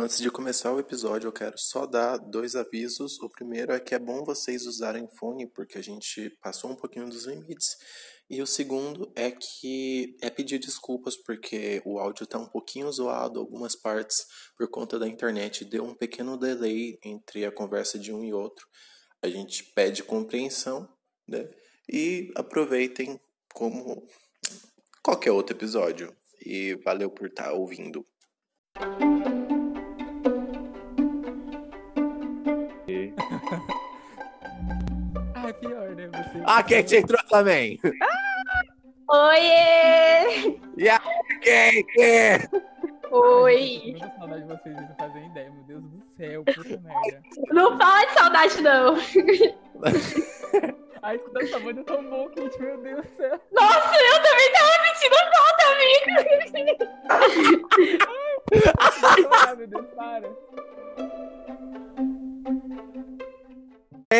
Antes de começar o episódio, eu quero só dar dois avisos. O primeiro é que é bom vocês usarem fone, porque a gente passou um pouquinho dos limites. E o segundo é que é pedir desculpas, porque o áudio está um pouquinho zoado, algumas partes, por conta da internet, deu um pequeno delay entre a conversa de um e outro. A gente pede compreensão, né? E aproveitem como qualquer outro episódio. E valeu por estar tá ouvindo. É pior, né? Você... Ah, Kate entrou também. Oiê! E aí, Kate? Oi! Muita saudade de vocês, não fazem ideia, meu Deus do céu, puta merda. Não fala de saudade, não. Ai, escutando essa voz é tão bom, Kate, meu Deus do céu. Nossa, eu também tava sentindo falta, amigo. Ah, meu Deus, para.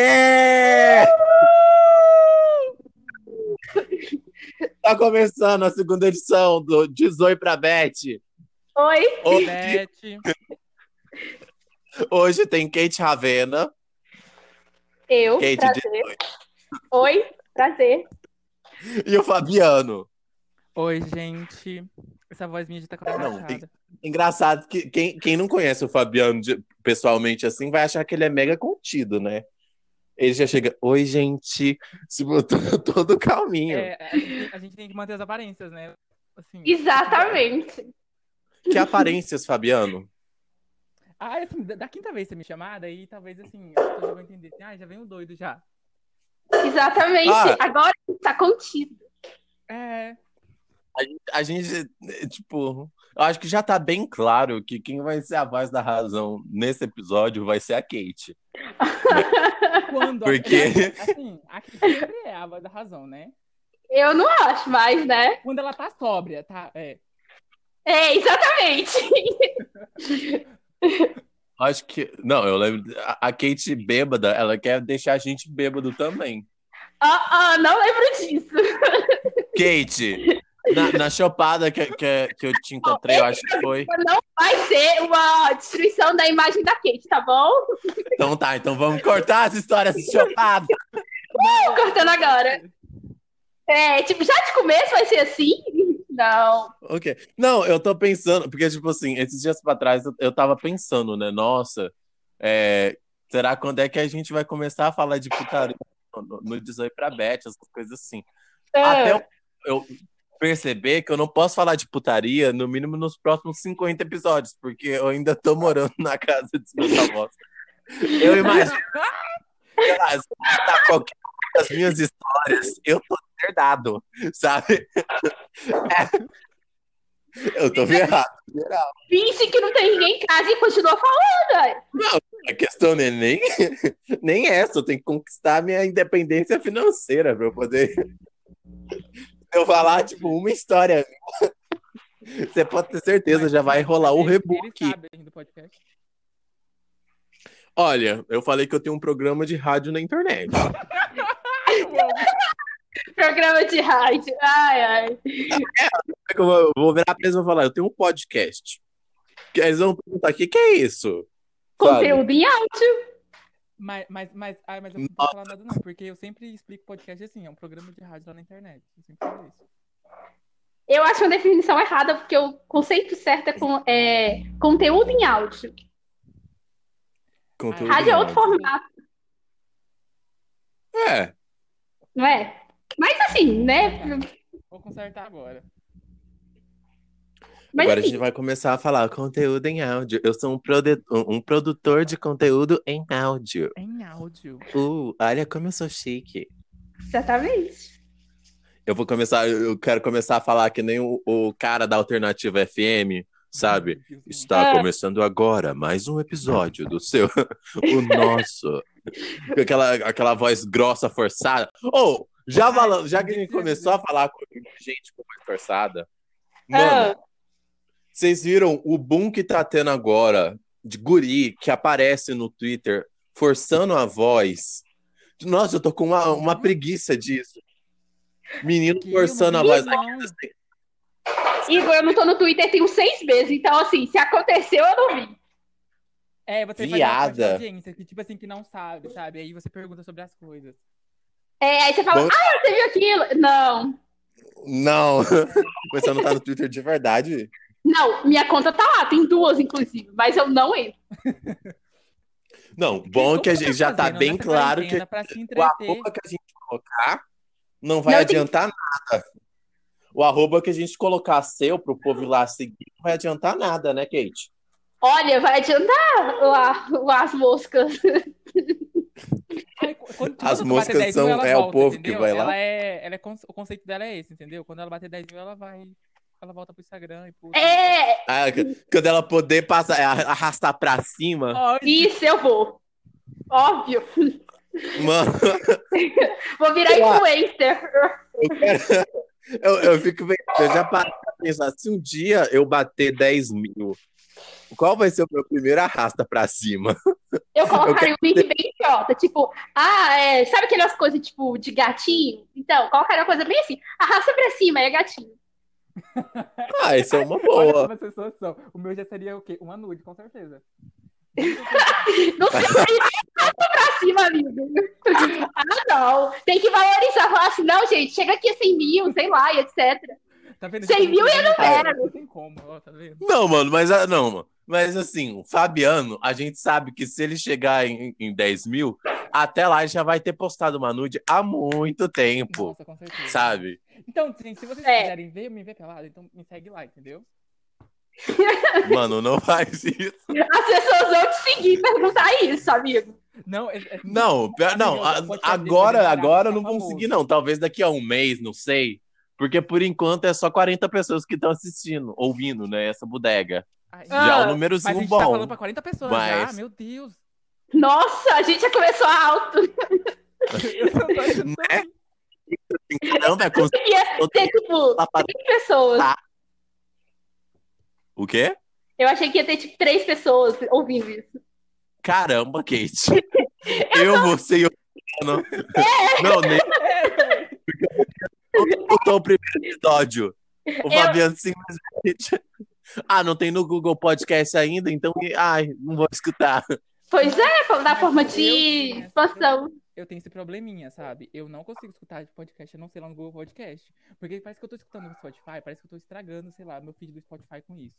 É! Tá começando a segunda edição do Dizoi pra Beth. Oi! Hoje, Beth, hoje tem Kate Ravena. Eu, Kate prazer. 18. Oi, prazer. E o Fabiano. oi, gente. Essa voz minha já tá Não, complicada. Engraçado que quem, quem não conhece o Fabiano de- pessoalmente assim vai achar que ele é mega contido, né? Ele já chega, oi, gente, se botou todo calminho. É, a, gente, tem que manter as aparências, né? Assim, Exatamente. Que aparências, Fabiano? Ah, assim, da, da quinta vez você me chamar, daí talvez assim, as pessoas já vão entender. assim, Ah, já vem o doido já. Exatamente. Ah. Agora tá contido. É. A gente, a gente, eh, tipo, eu acho que já tá bem claro que quem vai ser a voz da razão nesse episódio vai ser a Kate. Quando Porque- a, assim, a Kate sempre é a voz da razão, né? Eu não acho mais, né? Quando ela tá sóbria, tá? É. É, exatamente. Acho que. Não, eu lembro. A a Kate bêbada, ela quer deixar a gente bêbado também. Ah, ah, não lembro disso. Kate, na, na chopada que, que, que eu te encontrei, eu acho que foi. Não vai ser uma destruição da imagem da Kate, tá bom? Então tá, então vamos cortar essa história de chopada. Cortando agora. É, tipo, já de começo vai ser assim? Não. Ok. Não, eu tô pensando, porque, tipo assim, esses dias pra trás eu, eu tava pensando, né? Nossa, é, será quando é que a gente vai começar a falar de putaria no, no 18 pra Beth, essas coisas assim? Até eu, eu perceber que eu não posso falar de putaria, no mínimo nos próximos 50 episódios, porque eu ainda tô morando na casa dos meus avós. Eu imagino, sei lá, se qualquer das minhas histórias, eu tô herdado, sabe? É. Eu tô errado. geral. Finge que não tem ninguém em casa e continua falando. ué. A questão não é nem, nem essa, eu tenho que conquistar a minha independência financeira pra eu poder. Eu falar, tipo, uma história. Você pode ter certeza, já vai rolar o podcast. Olha, eu falei que eu tenho um programa de rádio na internet. Programa de rádio. Ai, ai. Eu vou- eu vou virar pra eles e vou falar, eu tenho um podcast. Que eles vão perguntar, o que, que é isso? Sabe? Conteúdo em áudio. Mas, mas, mas, ai, mas eu não posso falar nada, não, porque eu sempre explico podcast assim, é um programa de rádio lá na internet. Eu sempre falo isso. Eu acho uma definição errada, porque o conceito certo é, com, é conteúdo em áudio. Conteúdo Rádio é outro áudio. formato, É, não é? Mas assim, né? Vou consertar agora. Mas agora a assim, gente vai começar a falar conteúdo em áudio. Eu sou um, prode- um produtor de conteúdo em áudio. Em áudio. Uh, olha como eu sou chique. exatamente. Eu vou começar, eu quero começar a falar que nem o, o cara da Alternativa FM, sabe? Está É. começando agora mais um episódio do seu, o nosso. Com aquela, aquela voz grossa, forçada. Ou, já, falando, já que a gente começou a falar com gente com voz forçada, mano, Ah, vocês viram o boom que tá tendo agora de guri que aparece no Twitter forçando a voz? Nossa, eu tô com uma, uma preguiça disso. Menino Que forçando a voz. visão. Igor, eu não tô no Twitter tem uns seis meses, então assim, se aconteceu, eu não vi. É, você Viada. audiência, que tipo assim, que não sabe, sabe? Aí você pergunta sobre as coisas. É, aí você fala, Bom- ah, você viu aquilo? Não. Não. Mas você não tá no Twitter de verdade? Não, minha conta tá lá, tem duas, inclusive, mas eu não entro. Não, bom que a gente já tá bem claro que o arroba que a gente colocar não vai Não, tem- adiantar nada. O arroba que a gente colocar seu pro povo ir lá seguir não vai adiantar nada, né, Kate? Olha, vai adiantar lá, lá as moscas. Quando, As moscas 10 mil, são- ela é o volta, povo que entendeu? vai lá? Ela é, ela é, o conceito dela é esse, entendeu? Quando ela bater 10 mil, ela vai. Ela volta pro Instagram e pro. É, Ah, quando ela poder passar, arrastar pra cima, Ai, isso eu vou. Óbvio. mano, Vou virar influencer. eu, quero- eu, eu fico vendo, eu já parei pra pensar, se um dia eu bater 10 mil, qual vai ser o meu primeiro arrasta pra cima? Eu colocaria um link bem idiota, tipo, ah, é, sabe aquelas coisas tipo de gatinho? Então, colocaria uma coisa bem assim, arrasta pra cima, é gatinho. Ah, isso é uma Olha boa. como são. O meu já seria o quê? Uma nude, com certeza. Não sei pra cima, amigo. Ah, não. Tem que valorizar, falar assim, não, gente, chega aqui a 100 mil, sei lá, e etc. Tá vendo? Cem mil e eu não era. quero. Não tem como, ó, tá vendo? Não, mano, mas ah, não, mano. Mas assim, o Fabiano, a gente sabe que se ele chegar em, em 10 mil, até lá ele já vai ter postado uma nude há muito tempo, Nossa, com certeza. sabe? Então, gente, se vocês É. quiserem ver, me ver pelado, então me segue lá, entendeu? Mano, não faz isso. As pessoas vão te seguir e perguntar isso, amigo. Não, é, é- Não, não, a- agora, agora ficar não vão seguir, não. Talvez daqui a um mês, não sei. Porque por enquanto é só 40 pessoas que estão assistindo, ouvindo, né? Essa bodega. Ai, Ah, Já é um Mas a númerozinho gente bom. tá falando pra 40 pessoas Mas- já, meu Deus. Nossa, a gente já começou alto. Eu não Né? Caramba, é cons- Ia ter, tipo, três pessoas. Tá. O quê? Eu achei que ia ter, tipo, três pessoas ouvindo isso. Caramba, Kate. Eu, você e o Fabiano. Não, nem botou o primeiro episódio. O Eu- Fabiano simplesmente. Ah, não tem no Google Podcast ainda, então. Ai, não vou escutar. Pois é, na forma eu de expansão. Eu tenho esse probleminha, sabe? Eu não consigo escutar podcast, eu não sei lá no Google Podcast. Porque parece que eu tô escutando no Spotify, parece que eu tô estragando, sei lá, meu feed do Spotify com isso.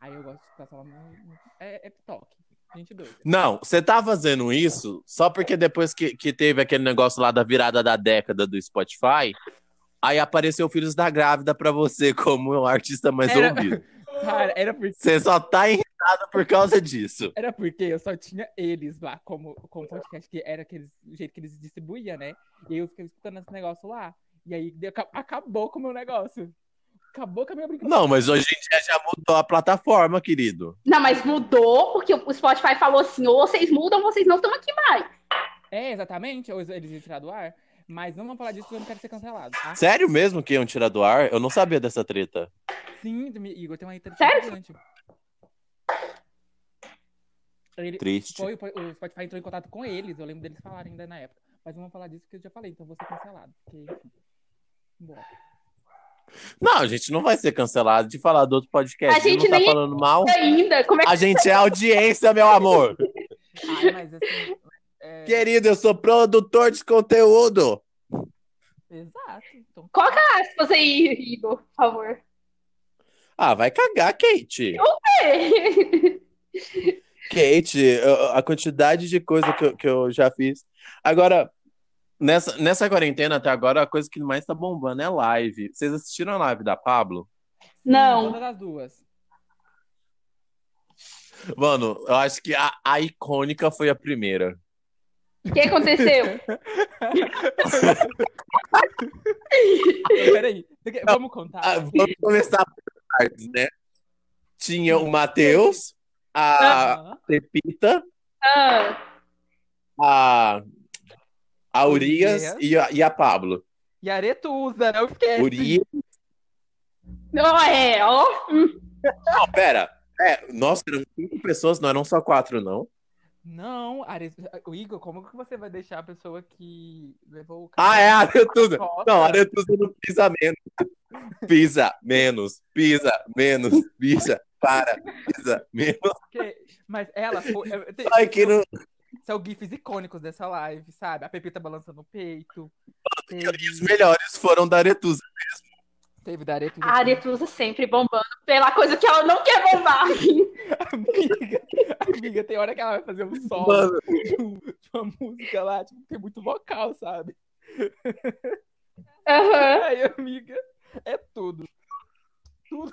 Aí eu gosto de escutar só no- É, é toque. Gente doida. Não, você tá fazendo isso só porque depois que, que teve aquele negócio lá da virada da década do Spotify, aí apareceu Filhos da Grávida pra você como o artista mais Era- ouvido. Cara, era porque. Você só tá irritado por causa disso. Era porque eu só tinha eles lá como, como podcast, que era aqueles, o jeito que eles distribuíam, né? E aí eu fiquei escutando esse negócio lá. E aí deu- aca- acabou com o meu negócio. Acabou com a minha brincadeira. Não, mas hoje em dia já mudou a plataforma, querido. Não, mas mudou, porque o Spotify falou assim, ou vocês mudam, ou vocês não estão aqui mais. É, exatamente. Ou eles iam tirar do ar. Mas não vamos falar disso porque eu não quero ser cancelado, tá? Sério mesmo que iam tirar do ar? Eu não sabia dessa treta. Sim, Igor, tem uma treta Sério? gigante. Ele, Triste. foi, o Spotify entrou em contato com eles, eu lembro deles falarem ainda na época. Mas não vamos falar disso porque eu já falei, então eu vou ser cancelado. Porque, enfim. Bora. Não, a gente não vai ser cancelado de falar do outro podcast. A gente não tá nem- falando mal. Ainda, como é que A gente é audiência, meu amor. Ai, mas assim. é, Querido, eu sou produtor de conteúdo. Exato. Então, Coloca aspas aí, Igor, por favor. Ah, vai cagar, Kate. É. Kate, eu- a quantidade de coisa que eu, que eu já fiz. Agora, nessa, nessa quarentena até agora, a coisa que mais tá bombando é live. Vocês assistiram a live da Pablo? Não. Todas as duas. Mano, eu acho que a, a icônica foi a primeira. O que aconteceu? Peraí, vamos contar. Ah, vamos começar partes, né? Tinha o Matheus, a. Pepita, Ah, a, a Urias e a, e a Pablo. E Aretusa, não esquece. Urias. não é, ó. Não, pera. É, nossa, eram cinco pessoas, não eram só quatro, não. Não, Are... o Igor, como que você vai deixar a pessoa que levou o Ah, é a Aretusa. Não, a Aretusa não pisa menos. Pisa menos, pisa menos, pisa. para. Isa, mesmo. Porque- Mas ela foi. Ai, que não. São GIFs icônicos dessa live, sabe? A Pepita balançando o peito. E os Teve, melhores foram da Aretusa. Teve da Aretusa. A Aretusa sempre bombando pela coisa que ela não quer bombar. Amiga, amiga, tem hora que ela vai fazer um solo Mano, de, um- de uma música lá, tipo, tem muito vocal, sabe? Aham. Ai, amiga, é tudo. Tudo.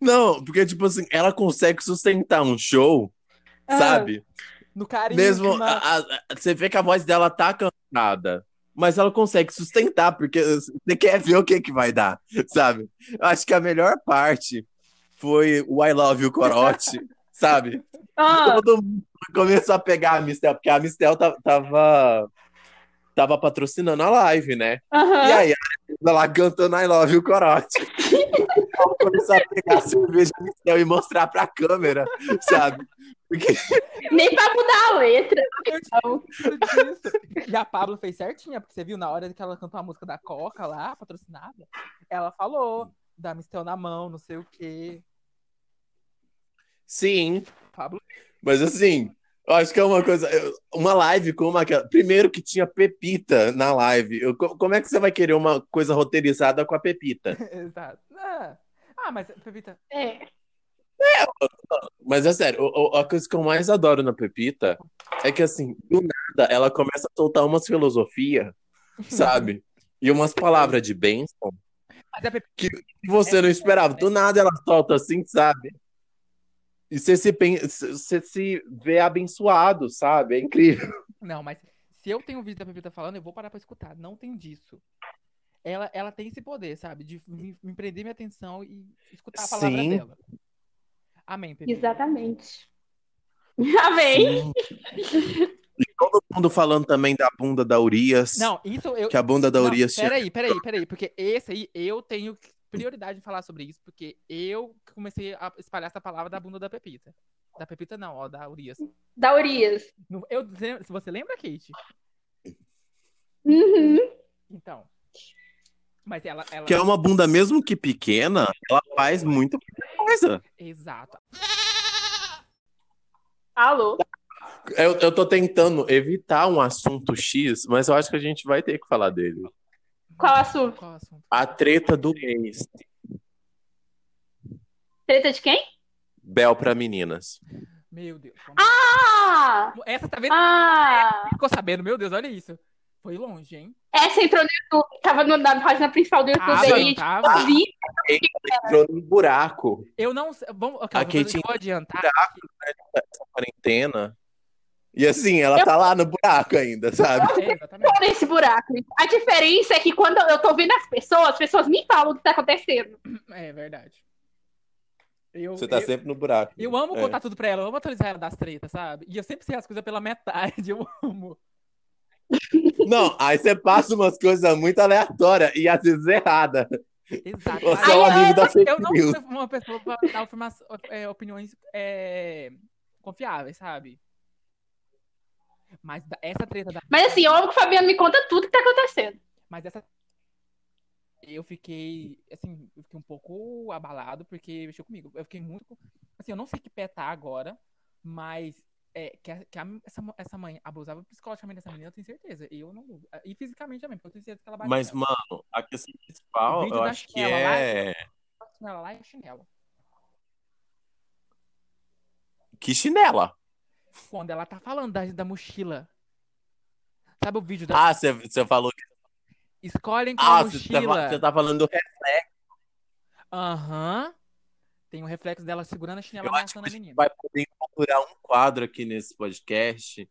não, porque, tipo assim, ela consegue sustentar um show, Ah. sabe? No carinho. Mesmo. a- a- você vê que a voz dela tá cansada. Mas ela consegue sustentar, porque você quer ver o que que vai dar, sabe? Acho que a melhor parte foi o I Love You Corote, sabe? Ah, Todo mundo começou a pegar a Mistel, porque a Mistel ta- tava, tava patrocinando a live, né? E aham. aí, ela cantando I Love You Corote. Ela começou a pegar a cerveja Mistel e mostrar pra câmera, sabe? Porque Nem pra mudar a letra. Disso. E a Pablo fez certinha, porque você viu na hora que ela cantou a música da Coca lá, patrocinada, ela falou da Mistel na mão, não sei o quê. Sim, Pablo. mas assim, eu acho que é uma coisa. Uma live como aquela. Primeiro que tinha Pepita na live. Eu- co- como é que você vai querer uma coisa roteirizada com a Pepita? Exato. Ah, ah, mas, Pepita, É. Mas é sério, a coisa que eu mais adoro na Pepita é que, assim, do nada ela começa a soltar umas filosofias, sabe? E umas palavras de bênção mas a Pepita que você não esperava. Do nada ela solta assim, sabe? E você se, você se vê abençoado, sabe? É incrível. Não, mas se eu tenho um vídeo da Pepita falando, eu vou parar pra escutar. Não tem disso. Ela, ela tem esse poder, sabe? De me, me prender minha atenção e escutar a palavra Sim. dela. Amém, Pepita. Exatamente. Amém. E todo mundo falando também da bunda da Urias. Não, isso eu. Que a bunda da Urias. Peraí, peraí, peraí. Porque esse aí eu tenho prioridade em falar sobre isso, porque eu comecei a espalhar essa palavra da bunda da Pepita. Da Pepita, não, ó, da Urias. Da Urias. Eu, se você lembra, Kate? Uhum. Então. Mas ela. ela... Que é uma bunda, mesmo que pequena, ela faz muita coisa. Exato. Alô? Eu, eu tô tentando evitar um assunto X, mas eu acho que a gente vai ter que falar dele. Qual assunto? Qual assunto? A treta do mês. Treta de quem? Bel pra meninas. Meu Deus. Ah! Essa tá vendo? Ah! Ficou sabendo, meu Deus, olha isso. Foi longe, hein? Essa entrou no YouTube, tava no- na página principal do YouTube Tava, aí, tipo, tava? eu vi. Entrou num buraco Eu não sei. Vamos, ok, A vou- Kate- vou adiantar. essa quarentena. E assim, ela tá lá no buraco ainda, sabe? É, exatamente. tô nesse buraco. A diferença é que quando eu tô vendo as pessoas, as pessoas me falam o que tá acontecendo. É verdade. Eu, Você tá eu, sempre no buraco. eu amo É. contar tudo pra ela, eu amo atualizar ela das tretas, sabe? E eu sempre sei as coisas pela metade, eu amo. Não, aí você passa umas coisas muito aleatórias e às vezes erradas. Exato. Você Aí é um eu- amigo da fake eu não sou uma pessoa pra dar é, opiniões é, confiáveis, sabe? Mas essa treta da. Mas assim, eu amo que o Fabiano me conta tudo que tá acontecendo. Mas essa. Eu fiquei, assim, eu fiquei um pouco abalado porque mexeu comigo. Eu fiquei muito. Assim, eu não sei que pé tá agora, mas é, que, a- que a- essa, essa mãe abusava psicologicamente dessa menina, eu tenho certeza. E eu não. E fisicamente também, porque eu tenho certeza que ela bateu. Mas, nela. mano, a questão principal, eu acho que lá, é. Chinela lá é chinela. Que chinela. Quando ela tá falando da, da mochila. Sabe o vídeo da. Ah, você, falou que. Escolhem qual Ah, você tá, mochila. você tá falando do. Aham. Tem o reflexo dela segurando a chinela ameaçando a a menina. vai poder inaugurar um quadro aqui nesse podcast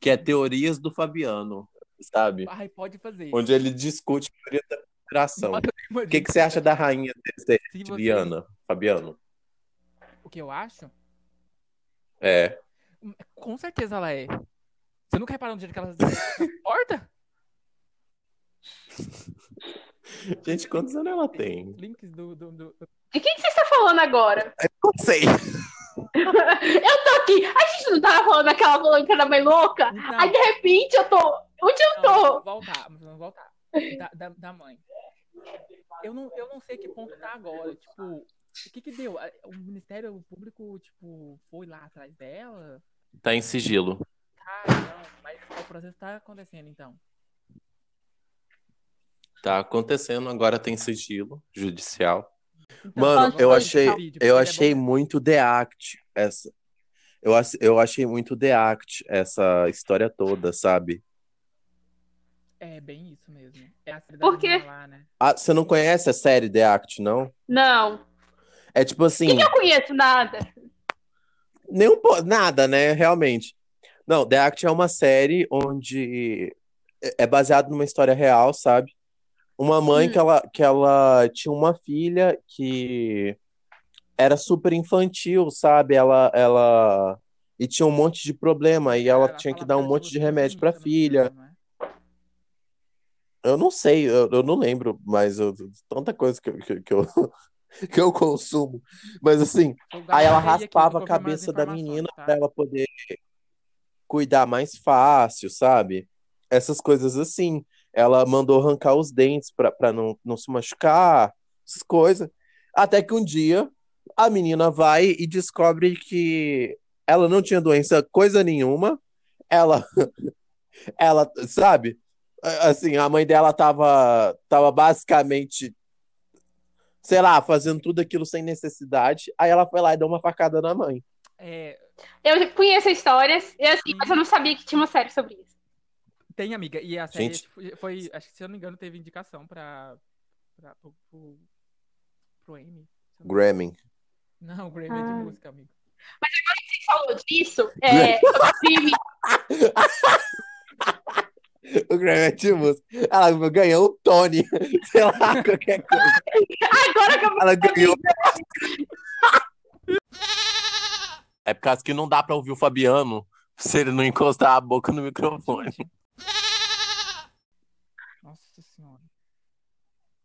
que é Teorias do Fabiano, sabe? Ai, pode fazer. Onde ele discute a teoria da conspiração. O que, que você acha da rainha desse Se você- Fabiano? O que eu acho? É. Com certeza ela é. Você nunca reparou no jeito que ela se porta? Gente, quantos anos ela tem? Links do. do, do- De quem que você está falando agora? Não sei. Eu tô aqui. A gente não tava falando aquela polêmica da mãe louca? Então, Aí de repente eu tô. Onde eu não, tô? vamos voltar, vamos voltar. Da, da, da mãe. Eu não, eu não sei que ponto tá agora. Tipo, O que que deu? O Ministério Público, tipo, foi lá atrás dela? Tá em sigilo. Ah, não, mas o processo tá acontecendo, então. Tá acontecendo, agora tem sigilo judicial. Então, Mano, eu achei, vídeo, eu é achei bom. muito The Act essa. Eu, eu achei muito The Act essa história toda, sabe? É bem isso mesmo. É a série Por da quê? lá, né? Ah, você não conhece a série The Act, não? Não. É tipo assim, Eu não conheço nada. nenhum po- nada, né? Realmente. Não, The Act é uma série onde é é baseado numa história real, sabe? Uma mãe Hum. que ela, que ela tinha uma filha que era super infantil, sabe? Ela, ela e tinha um monte de problema e ela tinha que dar um monte de remédio pra no filha. final, não é? Eu não sei, eu, eu não lembro, mas eu- tanta coisa que, eu- que, que eu, que eu consumo. Mas assim, aí ela raspava a cabeça da menina tá? pra ela poder cuidar mais fácil, sabe? Essas coisas assim. Ela mandou arrancar os dentes pra, pra não, não se machucar, essas coisas. Até que um dia a menina vai e descobre que ela não tinha doença coisa nenhuma. Ela, ela, sabe? Assim, a mãe dela tava, tava basicamente, sei lá, fazendo tudo aquilo sem necessidade. Aí ela foi lá e deu uma facada na mãe. É, Eu conheço histórias, assim, mas eu não sabia que tinha uma série sobre isso. tem, amiga. E a série Gente. foi, acho que se eu não me engano, teve indicação pra, pra pro, pro, pro engano. Grammy. Não, o Grammy é de Ah. música, amigo. Você falou disso, é, sobre crime. O Grammy música. Ela ganhou o Tony. Sei lá, qualquer coisa. Agora que eu Ela ganhou. É por causa que não dá pra ouvir o Fabiano se ele não encostar a boca no microfone. Nossa senhora.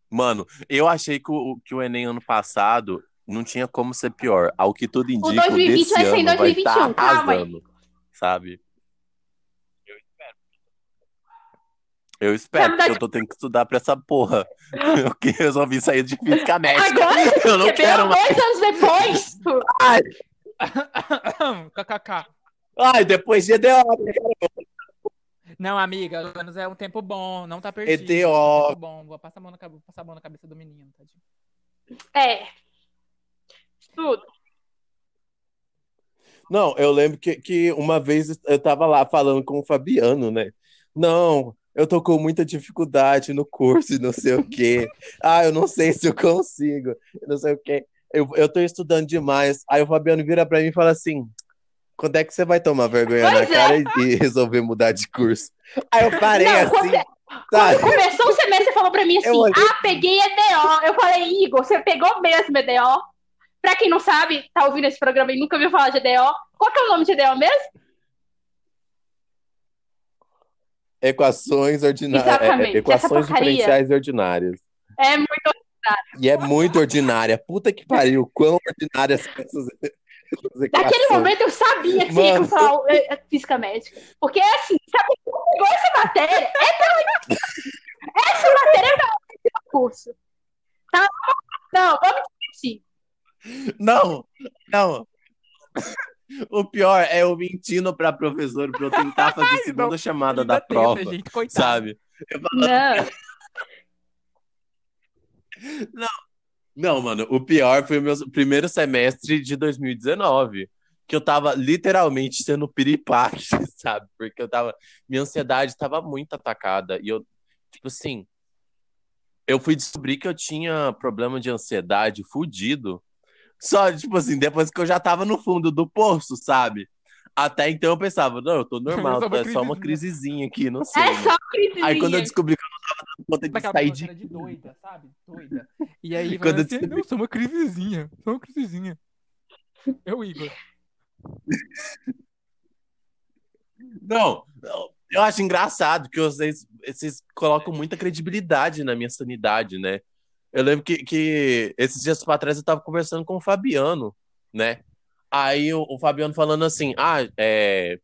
Mano, eu achei que o, que o Enem ano passado não tinha como ser pior. Ao que tudo indica, o 2020 desse vai ser em ano vai 2021, estar calma aí. arrasando. Sabe? Eu espero. Eu espero, da- porque eu tô tendo que estudar pra essa porra. Eu que resolvi sair de física médica. Agora Eu não quero mais. dois anos depois. KKK. Ai, depois de EDO. Não, amiga, pelo menos é um tempo bom, não tá perdido. EDO. É um tempo bom. Vou passar a mão na, passar a mão na cabeça do menino, tadinho. É. Tudo. Não, eu lembro que, que uma vez eu tava lá falando com o Fabiano, né? Não, eu tô com muita dificuldade no curso e não sei o quê. Ah, eu não sei se eu consigo, não sei o quê. Eu, eu tô estudando demais. Aí o Fabiano vira pra mim e fala assim: quando é que você vai tomar vergonha na Pois é. cara e, e resolver mudar de curso? Aí eu parei Não, assim, quando- sabe? Quando começou o semestre, você falou pra mim assim: olhei- Ah, peguei EDO. Eu falei, Igor, você pegou mesmo EDO? Pra quem não sabe, tá ouvindo esse programa e nunca ouviu falar de EDO, qual que é o nome de EDO mesmo? Equações ordinárias. Exatamente, equações essa porcaria. diferenciais ordinárias. É muito. E é muito ordinária. Puta que pariu, quão ordinárias são essas, Naquele equações. momento eu sabia que você ia Mano. falar é, é, física médica. Porque é assim, sabe, quem pegou essa matéria é pela. essa matéria é pelo curso. Tá? Não, vamos discutir. Não, não. O pior é eu mentindo pra professora pra eu tentar fazer a segunda chamada Ele da ainda prova, tenta, gente, coitado. sabe? Não. Não, mano, o pior foi o meu primeiro semestre de 2019, que eu tava literalmente sendo piripaque, sabe? Porque eu tava, minha ansiedade tava muito atacada e eu, tipo assim, eu fui descobrir que eu tinha problema de ansiedade fudido, só, tipo assim, depois que eu já tava no fundo do poço, sabe? Até então eu pensava, não, eu tô normal, Só uma é só uma crisezinha. aqui, não sei. É né? só crisezinha. Aí quando eu descobri que eu não tava dando conta de Aquela sair de de doida, sabe? Doida. E aí, Quando quando eu assim, descobri- não, só uma crisezinha. Só uma crisezinha. Eu, Igor. Não, eu acho engraçado que vocês, vocês colocam muita credibilidade na minha sanidade, né? Eu lembro que, que esses dias pra trás eu tava conversando com o Fabiano, né? Aí o, o Fabiano falando assim: ah, é,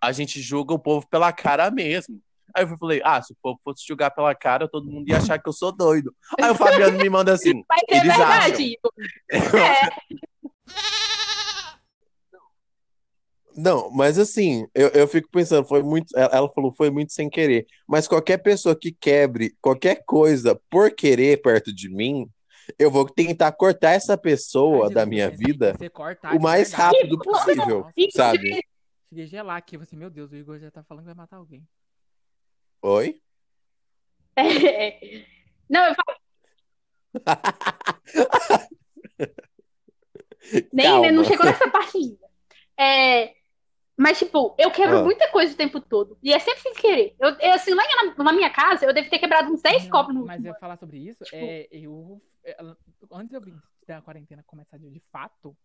a gente julga o povo pela cara mesmo. Aí eu falei, ah, se o povo fosse julgar pela cara, todo mundo ia achar que eu sou doido. Aí o Fabiano me manda assim, Mas é eles verdade, acham. Igor. É, Não, mas assim, eu, eu fico pensando, foi muito. Ela ela falou, foi muito sem querer. Mas qualquer pessoa que quebre qualquer coisa por querer perto de mim, eu vou tentar cortar essa pessoa Ai, da minha pensei vida você o mais rápido possível, Nossa, sabe? Cheguei a gelar aqui. Assim, meu Deus, o Igor já tá falando que vai matar alguém. Oi? é. Não, eu falo, nem, Calma. não chegou nessa parte ainda. É, mas, tipo, eu quebro Ah. muita coisa o tempo todo. E é sempre sem querer. Eu, eu, assim, lá na, na minha casa, eu devo ter quebrado uns 10 Não, copos no Mas eu falar sobre isso, é, eu, ela- antes eu vim da quarentena começar de, de fato,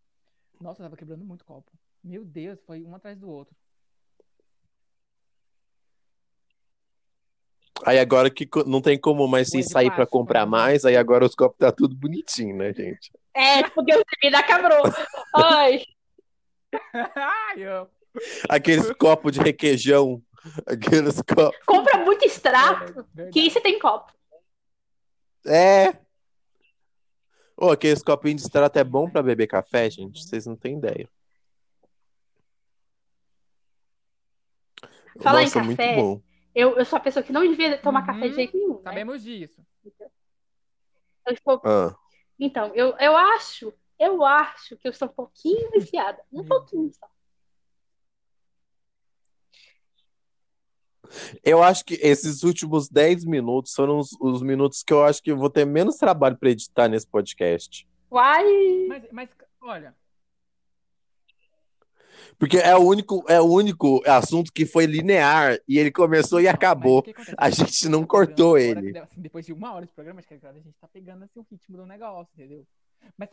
nossa, eu tava quebrando muito copo. Meu Deus, foi um atrás do outro. Aí agora que não tem como mais se sair pra plástico, comprar mais, aí agora os copos tá tudo bonitinho, né, gente? É, porque o bebida quebrou. Ai, Ai, eu... Aqueles copos de requeijão, aqueles copos. compra muito extrato, Verdade. que aí você tem copo. É. Ô, aqueles copinhos de extrato é bom pra beber café, gente? Vocês não têm ideia. Falar em Nossa, muito café, bom. Eu, eu sou a pessoa que não devia tomar Uhum. café de jeito nenhum, né? Sabemos disso. Eu estou- Ah. Então, eu, eu acho, eu acho que eu estou um pouquinho viciada. Um pouquinho só. Eu acho que esses últimos 10 minutos foram os, os minutos que eu acho que eu vou ter menos trabalho pra editar nesse podcast. Uai! Mas, mas, olha, Porque é o único, é o único assunto que foi linear e ele começou e acabou. A gente não cortou ele. assim, depois de uma hora de programa, acho que a gente tá pegando assim, o ritmo do negócio, entendeu? Mas,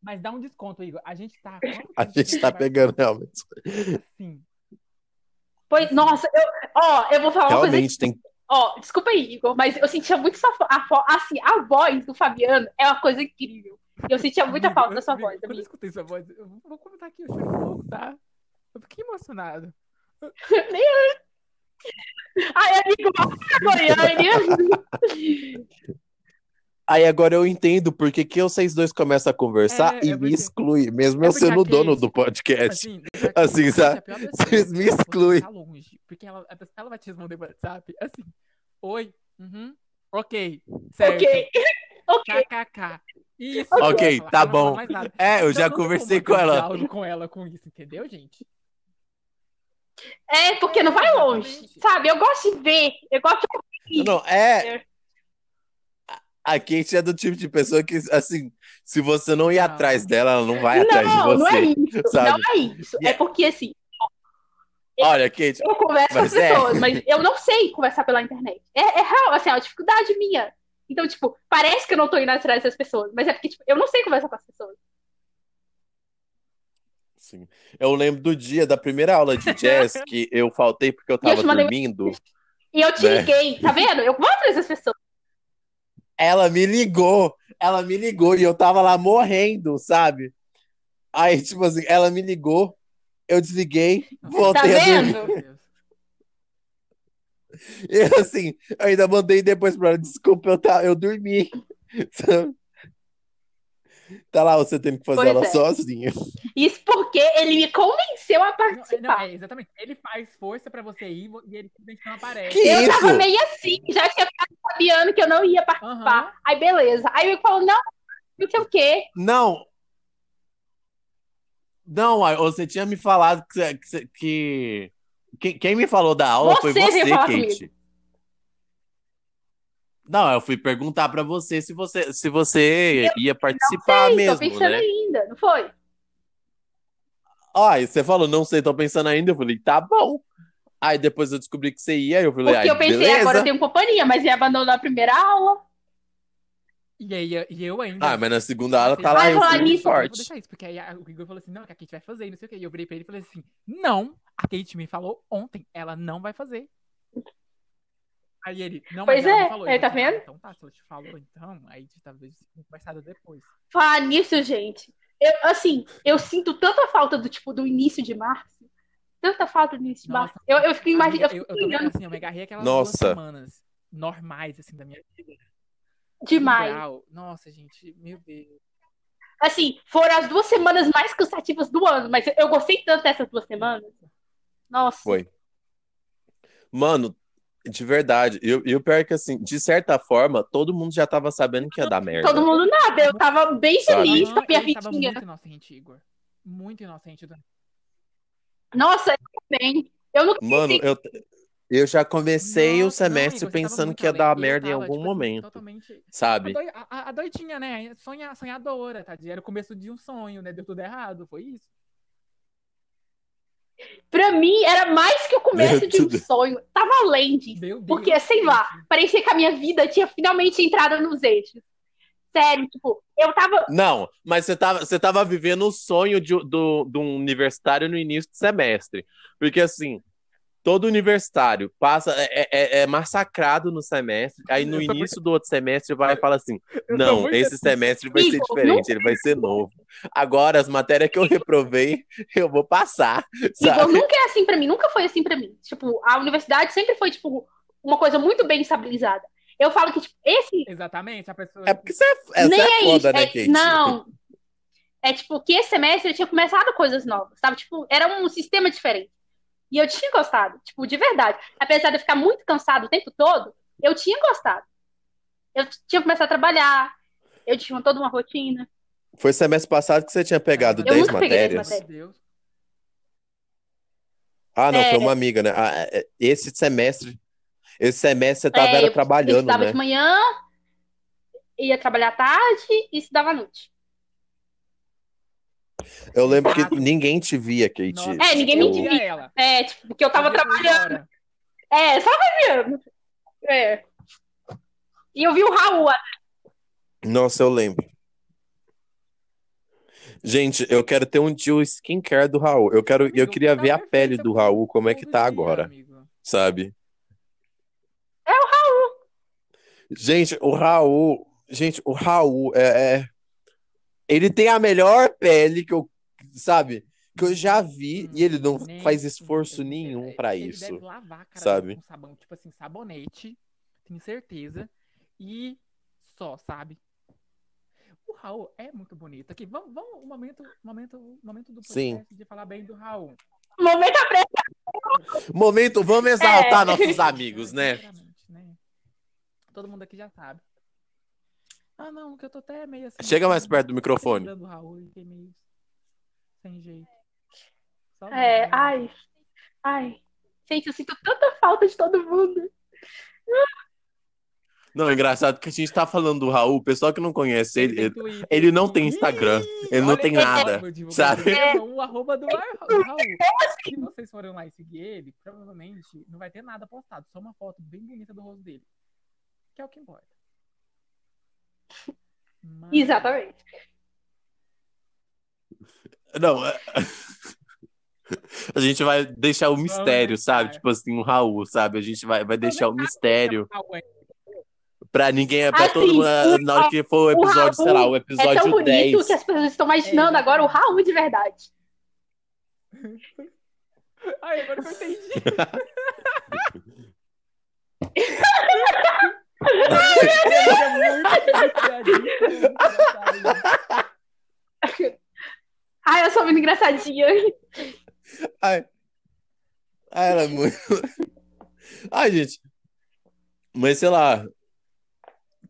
mas dá um desconto, Igor. A gente tá. A gente tá pegando realmente. Assim. Pois, nossa, eu, ó, eu vou falar uma coisa Realmente tem. Ó, desculpa aí, Igor, mas eu sentia muito sua a, assim, a voz do Fabiano é uma coisa incrível. Eu sentia muita Amigo, falta eu- da sua amigo, voz, Quando eu escutei sua voz, eu vou- vou comentar aqui, eu chorei um pouco, tá? Eu fiquei emocionado. Ai, amigo, Goiânia. Aí agora eu entendo porque que vocês dois começam a conversar É, e é me porque- excluem, mesmo é eu sendo o a dono do podcast. Assim, Assim, sabe? Vocês me é excluem. Tá longe, porque ela, ela vai te responder no WhatsApp, assim, oi, uhum, ok, certo, ok, ok. kkk. Isso, Ok, tá bom. É, eu Então já conversei com eu ela. diálogo com ela com isso, entendeu, gente? É, porque não vai É, longe, exatamente. sabe? Eu gosto de ver, eu gosto de ouvir. Não, é. A Kate é do tipo de pessoa que, assim, se você não ir Não. atrás dela, ela não vai atrás de Não, não é você. isso, sabe? não é isso. E É é- porque, assim, Olha, Kate, eu converso com as é. pessoas, mas eu não sei conversar pela internet. É, é real, assim, é uma dificuldade minha. Então, tipo, parece que eu não tô indo atrás das pessoas, mas é porque, tipo, eu não sei conversar com as pessoas. Sim. Eu lembro do dia da primeira aula de jazz que eu faltei porque eu eu tava te mandei- dormindo. E eu te Né? liguei, tá vendo? Eu vou atrás das pessoas. Ela me ligou, ela me ligou e eu tava lá morrendo, sabe? Aí, tipo assim, ela me ligou, eu desliguei, voltei Tá a dormir. E assim, eu ainda mandei depois pra ela, desculpa, eu, tá, eu dormi. Sabe? Tá lá você tendo que fazer Pois ela é. sozinha. Isso porque ele me convenceu a Não, é- não, participar. é, exatamente. Ele faz força pra você ir e ele simplesmente não aparece. Que eu isso? tava meio assim, já tinha ficado sabendo que eu não ia participar. Aham. Aí, beleza. Aí ele falou, não, não sei o quê. Não. Não, você tinha me falado que, que, que- quem, me falou da aula foi Você veio você, Kate. Não, eu fui perguntar pra você se você se você ia participar Sei, tô mesmo, pensando né? ainda, não foi? Ah, você falou, não sei, tô pensando ainda. Eu falei, tá bom. Aí depois eu descobri que você ia, eu falei, Porque ah, eu pensei, beleza. agora eu tenho companhia, mas ia abandonar a primeira aula. E aí, e eu ainda. Ah, mas na segunda aula tá lá Vai eu falar nisso, Eu vou forte. deixar isso, porque aí o Igor falou assim: não, que a Kate vai fazer, não sei o que. E eu virei pra ele e falei assim: não, a Kate me falou ontem, ela não vai fazer. Aí ele, não, Pois mas ela é, me falou. Eu tá falei, ah, vendo? Então tá, se ela te falou, então, aí talvez conversada depois. Falar nisso, gente. Eu, assim, eu sinto tanta falta do tipo do início de março. tanta falta do início de março. Nossa, Eu, eu fico imaginando. Eu eu, eu imaginando assim, eu me agarrei aquelas Nossa. duas semanas normais, assim, da minha vida. demais. Grau. Nossa, gente, meu Deus. Assim, foram as duas semanas mais cansativas do ano, mas eu gostei tanto dessas duas semanas. Nossa. Foi. Mano, de verdade. E o- e o pior é que, assim, de certa forma, todo mundo já tava sabendo que ia dar merda. Todo mundo nada. Eu tava bem Sabe? feliz com a minha ele tava vidinha. muito inocente, Igor. Muito inocente. Nossa, eu também. Eu não Mano, eu, eu já comecei o Nossa, não, semestre Igor, tava pensando que ia dar merda em tava, algum tipo momento, Totalmente. A, sabe? a- a- a doidinha, né? Sonha, sonhadora, tá? Era o começo de um sonho, né? Deu tudo errado, foi isso. Pra mim, era mais que o começo de um sonho. Tava além disso. Porque, sei lá, parecia que a minha vida tinha finalmente entrado nos eixos. Sério, tipo, eu tava. Não, mas você tava, você tava vivendo o sonho de, do, de um universitário no início do semestre. Porque, assim, todo universitário passa, é, é- é massacrado no semestre, aí no início do outro semestre vai e fala assim: não, esse semestre vai ser diferente, ele vai ser novo. Agora, as matérias que eu reprovei, eu vou passar, Igor, sabe? nunca é assim pra mim, nunca foi assim pra mim. Tipo, a universidade sempre foi, tipo, uma coisa muito bem estabilizada. Eu falo que, tipo, esse. Exatamente, a pessoa. É porque você é, é, nem você é é foda, isso. né, é- Kate? não. É tipo, que esse semestre eu tinha começado coisas novas, sabe? Tipo, era um sistema diferente. E eu tinha gostado, tipo, de verdade. Apesar de eu ficar muito cansado o tempo todo, eu tinha gostado. Eu tinha começado a trabalhar, eu tinha toda uma rotina. Foi semestre passado que você tinha pegado Eu 10 nunca peguei dez matérias. matérias. Meu Deus. Ah, não, É. foi uma amiga, né? Ah, é, esse semestre, esse semestre você tava É, era eu trabalhando, estudava né? de manhã, ia trabalhar à tarde e estudava à noite. Eu lembro que ninguém te via, Kate. Nossa, É, ninguém me Eu- via via. ela. É, tipo, porque eu tava Eu trabalhando. É, só vai vendo. É. E eu vi o Raul. Nossa, eu lembro. Gente, eu quero ter um dia o skincare do Raul. Eu quero, eu queria ver a perfeito, pele do Raul, como é que tá dia, agora, amigo. sabe? É o Raul. Gente, o Raul, gente, o Raul é, é- ele tem a melhor pele que eu, sabe, que eu já vi e ele não faz sim, esforço nenhum ele isso. deve lavar a cara sabe? com sabão, tipo assim, sabonete, tenho certeza. E só, sabe? O Raul é muito bonito. Aqui, vamos, vamos um momento, momento, momento do Sim. podcast de falar bem do Raul. Momento apressado. Momento, vamos exaltar É. nossos amigos, né? Né? Todo mundo aqui já sabe. Ah, não, que eu tô até meio assim. Chega mais assim, perto do microfone. do Raul fiquei meio sem jeito. Só É, mesmo. ai. Ai. Gente, eu sinto tanta falta de todo mundo. Não, é engraçado que a gente tá falando do Raul, o pessoal que não conhece ele, ele, ele não tem Instagram, ele não Olha tem nada, sabe? é O arroba do, Raul. Se vocês forem lá e seguir ele, provavelmente não vai ter nada postado, só uma foto bem bonita do rosto dele. Que é o que importa. Mas- Exatamente. Não, é- a gente vai deixar o mistério, sabe? Tipo assim, o Raul, sabe? A gente vai, vai deixar o mistério pra ninguém, pra Assim, todo mundo, o na hora que for o o episódio, sei lá, o É tão episódio bonito 10. que as pessoas estão imaginando É, agora o. Raul de verdade. Ai, agora que eu entendi. Ai, eu sou muito engraçadinha. Ai. Ai, ela é muito. Ai, gente. Mas sei lá.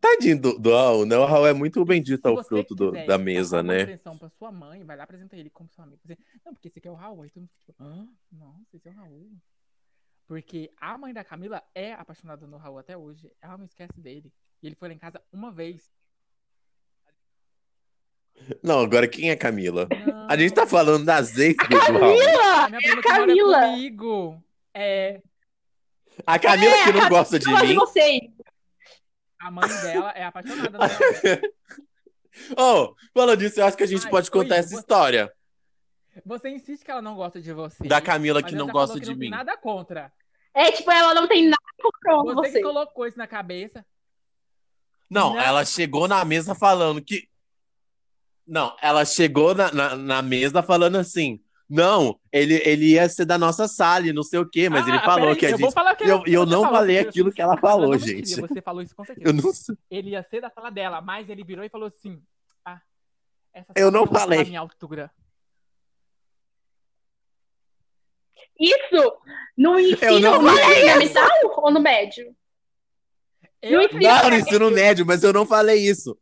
Tadinho do, do Raul, né? O Raul é muito bendito ao fruto do- da mesa, né? atenção pra sua mãe, vai lá apresentar ele como seu amigo. Não, porque esse aqui é o Raul. Aí todo mundo fica tipo, ah, nossa, esse é o Raul. Porque a mãe da Camila é apaixonada no Raul até hoje. Ela não esquece dele. E ele foi lá em casa uma vez. Não, agora quem é Camila? Não, A gente tá falando das ex do, do Raul. Camila! a minha prima que Camila. comigo. É, A Camila É, que a não gosta de de mim. vocês. a mãe dela é apaixonada no Raul. Oh, falando disso, eu acho que a gente Ai, pode contar Igor, essa você- história Você insiste que ela não gosta de você. da Camila que não gosta que de não tem mim. nada contra. É, tipo, ela não tem nada contra Você, você. que colocou isso na cabeça. Não, Não. ela chegou na mesa falando que. Não, ela chegou na, na, na mesa falando assim: Não, ele, ele ia ser da nossa sala e não sei o quê, mas Ah, ele falou peraí, que a eu vou gente. falar que E eu, eu não falou, falei aquilo que ela falou, gente. Você falou isso com certeza. Eu não sei. Ele ia ser da sala dela, mas ele virou e falou assim: Ah, essa Eu sala não tá falei. na minha altura. Isso no ensino não fundamental ou no médio? Eu, No ensino- Não, no ensino médio, mas eu não falei isso.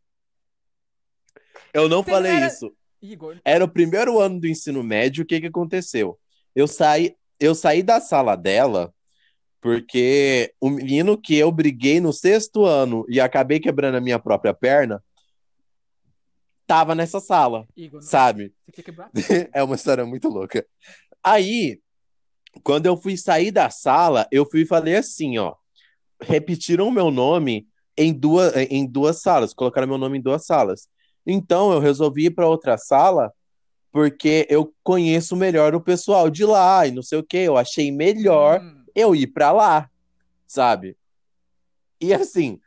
Eu não Você falei era- isso. Igor, Era o primeiro ano do ensino médio, o que que aconteceu? Eu saí, eu saí da sala dela porque o menino que eu briguei no sexto ano e acabei quebrando a minha própria perna tava nessa sala, Igor, sabe? você quer quebrar? É uma história muito louca. Aí, quando eu fui sair da sala, eu fui e falei assim, ó. Repetiram o meu nome em duas, em duas salas, colocaram meu nome em duas salas. Então, eu resolvi ir para outra sala porque eu conheço melhor o pessoal de lá e não sei o quê. Eu achei melhor Hum, eu ir pra lá, sabe? E assim,